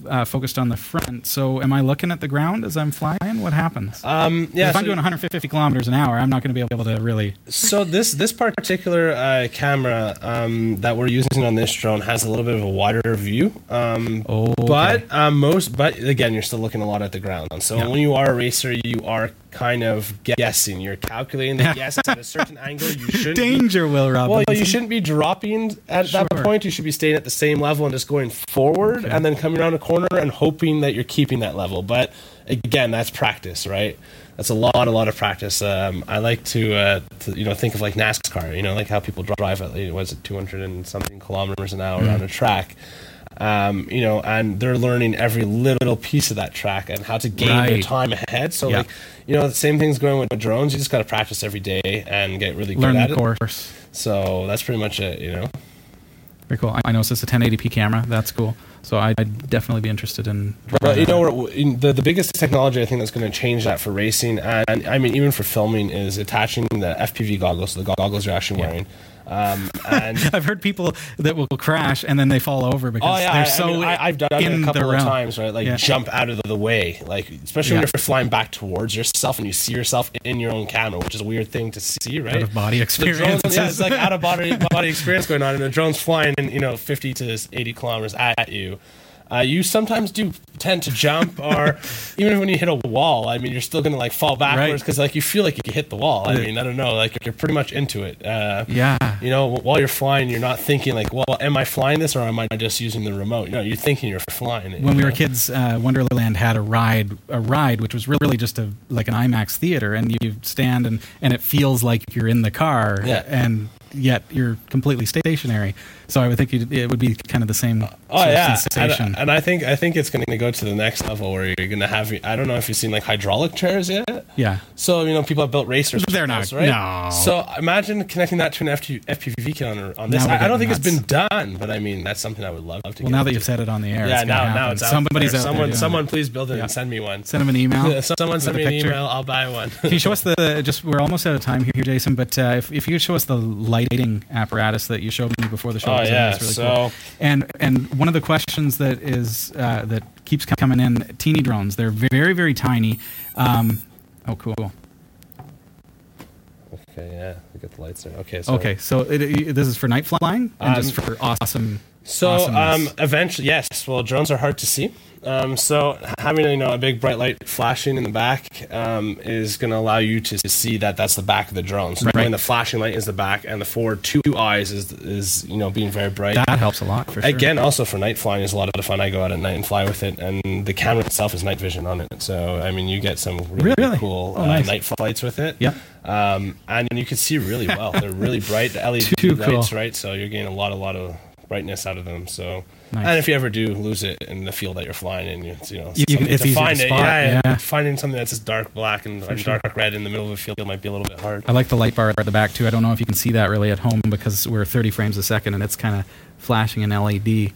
uh, focused on the front. So am I looking at the ground as I'm flying? What happens?
Um, yeah.
if I'm doing 150 kilometers an hour, I'm not going to be able to really.
So this this particular uh, camera um, that we're using on this drone has a little bit of a wider view. Um,
Oh, okay.
but um, most but again, you're still looking a lot at the ground. So
Yeah.
when you are a racer, you are kind of guessing. You're calculating the guess at a certain angle. You shouldn't. be-
Danger, Will Robinson.
well, you shouldn't be dropping at
Sure.
that point. You should be staying at the same level and just going forward, and then coming around a corner and hoping that you're keeping that level. But again, that's practice, right? That's a lot, a lot of practice. Um, I like to, uh, to, you know, think of like NASCAR. You know, like how people drive at, was it 200 and something kilometers an hour on a track. Um, you know, and they're learning every little piece of that track and how to gain their time ahead. So,
Yeah.
like, you know, the same thing's going with drones. You just got to practice every day and get really good
learn
at
the
it.
course.
So that's pretty much it, you know.
Very cool. I- know it's a 1080p camera. That's cool. So I'd, I'd definally be interested in.
But you know, the the biggest technology I think that's going to change that for racing, and I mean even for filming, is attaching the FPV goggles, the goggles you're actually
Yeah.
Um, and
I've heard people that will crash and then they fall over because
oh yeah,
they're
I,
so
I mean, I, I've done it a couple of times, right? Like
Yeah.
jump out of the way, like especially
Yeah.
when you're flying back towards yourself and you see yourself in your own camera, which is a weird thing to see, right?
Out of body experience.
drones, yeah, it's like out of body body experience going on, and the drone's flying, in, you know, 50 to 80 kilometers at you. Uh, you sometimes do tend to jump, or even when you hit a wall, I mean, you're still gonna like fall backwards
Right.
because like you feel like you hit the wall. I mean, I don't know, like you're pretty much into it. Uh,
Yeah.
You know, while you're flying, you're not thinking like, well, am I flying this or am I just using the remote? No, you're thinking you're flying it.
when we
you
were kids, uh, Wonderland had a ride, a ride which was really just a like an IMAX theater, and you stand and and it feels like you're in the car,
Yeah.
and yet you're completely stationary. So I would think you'd, it would be kind of the same
Oh yeah, and,
sensation.
and I think I think it's going to go to the next level where you're going to have. I don't know if you've seen like hydraulic chairs yet.
yeah,
So you know people have built racers.
They're not-
right?
no.
So imagine connecting that to an FP, FPV kit on, on this. I, I don't think
getting
it's been done, but I mean that's something I would love to.
well, now that you've said it on the air,
yeah, now
happen.
now it's out
somebody's
there.
out
someone
doing
someone please build it
Yeah.
and send me one.
send them an email.
someone send me an email. I'll buy one.
Can you show us the just? We're almost out of time here, Jason. But uh, if if you could show us the lighting apparatus that you showed me before the show,
Oh,
'cause I think
yeah,
that's really
so-
cool. And and one of the questions that is uh, that keeps coming in: teeny drones. They're very very tiny. Um, oh, cool.
okay, yeah, we got the lights there. Okay, so
Okay, so it, it- this is for night flying and just
Um,
for awesome.
So um, eventually, yes. Well, drones are hard to see. Um, so having you know a big bright light flashing in the back um, is going to allow you to see that that's the back of the drone. So
Right.
when the flashing light is the back and the forward two eyes is is you know being very bright.
that helps a lot for sure.
Again, also for night flying is a lot of the fun. I go out at night and fly with it, and the camera itself is night vision on it. So I mean, you get some really,
Really?
cool
Oh,
uh,
nice.
night flights with it.
Yeah.
Um, and you can see really well. They're really bright LED
Too cool.
lights, right? So you're getting a lot, a lot of brightness out of them. So,
Nice.
and if you ever do lose it in the field that you're flying in, you, you know,
You- you can- it's
to
easy to
find it. Yeah,
yeah.
finding something that's just dark black and, and
sure.
dark red in the middle of a field might be a little bit hard.
I like the light bar at the back too. I don't know if you can see that really at home because we're 30 frames a second and it's kind of flashing an LED.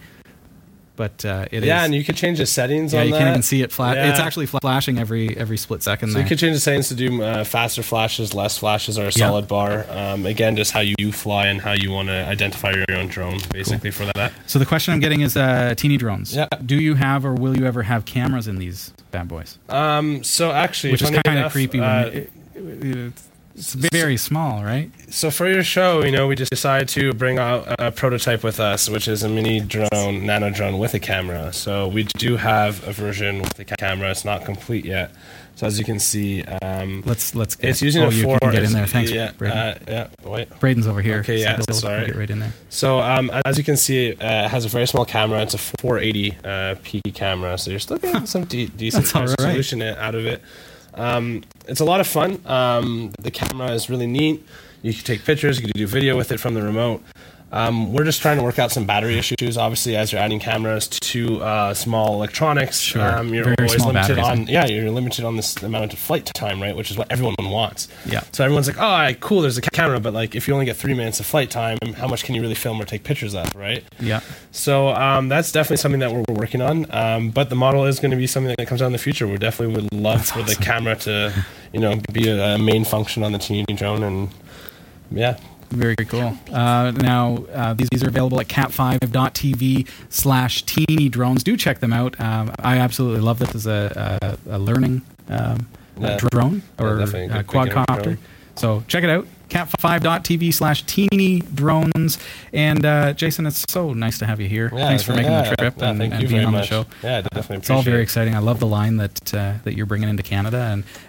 But uh, it is.
yeah, and you could change the settings
yeah, you
that.
can't even see it flash. It's
Yeah.
actually flashing every every split second.
So
there.
you could change the settings to do uh, faster flashes, less flashes, or a
Yeah.
solid bar. Um, again, just how you fly and how you want to identify your own drone, basically for that.
So the question I'm getting is uh, teeny drones.
Yeah.
Do you have or will you ever have cameras in these bad boys?
Um, so actually,
Which is kind of creepy. When
uh,
it, it- it's very small, right?
so for your show, you know, we just decided to bring out a prototype with us, which is a mini drone, nano drone with a camera. So we do have a version with a camera. It's not complete yet. So as you can see, um,
Let's let's. Get,
it's using
oh,
a
you
four.
can get in there. Thanks,
Yeah,
Braden.
uh, yeah. Wait.
Braden's over here.
Okay, yeah,
he'll-
sorry.
Get right in there.
So um, as you can see, uh, it has a very small camera. It's a 480 uh, p camera, so you're still getting some de- decent
all right.
resolution out of it. Um, it's a lot of fun. Um, the camera is really neat. You can take pictures. You can do video with it from the remote. Um, we're just trying to work out some battery issues. Obviously, as you're adding cameras to uh, small electronics,
Sure.
um, you're
Very
always limited
batteries,
on. Yeah, you're limited on this amount of flight time, right? Which is what everyone wants.
Yeah.
So everyone's like, "Oh, right, cool. There's a camera, but like, if you only get three minutes of flight time, how much can you really film or take pictures of, right?"
Yeah.
So um, that's definitely something that we're, we're working on. Um, but the model is going to be something that comes out in the future. We definitely would love for the camera to, you know, be a, a main function on the teeny drone, and yeah,
Very cool. Uh, now, uh, these, these are available at cat5.tv slash teeny drones. Do check them out. Um, I absolutely love this as a, a, a learning um,
Yeah.
drone or
definitely a
uh, quadcopter. So check it out. Cat5.tv slash teeny drones. And uh, Jason, it's so nice to have you here.
yeah
Thanks for making
yeah,
the trip
yeah,
and, and being on
much.
the show.
Yeah, definitely.
It's all very
it.
exciting. I love the line that uh, that you're bringing into Canada. And uh, uh,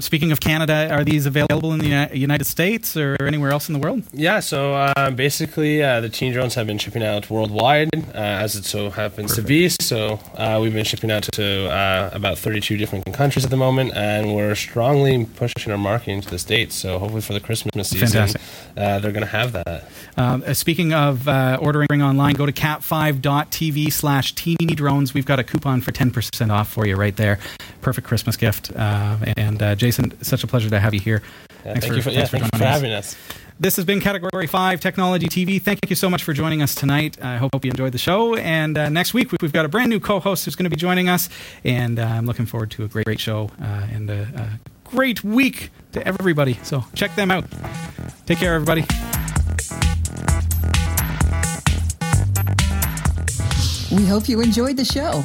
speaking of Canada, are these available in the United States or anywhere else in the world?
Yeah, so uh, basically, uh, the teen drones have been shipping out worldwide, uh, as it so happens to be. So uh, we've been shipping out to uh, about 32 different countries at the moment, and we're strongly pushing our marketing to the states. So hopefully, for the Christmas season,
Fantastic.
uh, they're going to have that.
Um, uh, speaking of uh, ordering online, go to cat5.tv slash teeny drones. We've got a coupon for 10% off for you right there. Perfect Christmas gift. Uh, and uh, Jason, such a pleasure to have you here.
Yeah, thank you for, yeah,
thanks
thank you for
joining us.
us.
This has been Category 5 Technology TV. Thank you so much for joining us tonight. I hope you enjoyed the show. And uh, next week, we've got a brand new co host who's going to be joining us. And uh, I'm looking forward to a great, great show uh, and a, a great week to everybody. So check them out. Take care, everybody.
We hope you enjoyed the show.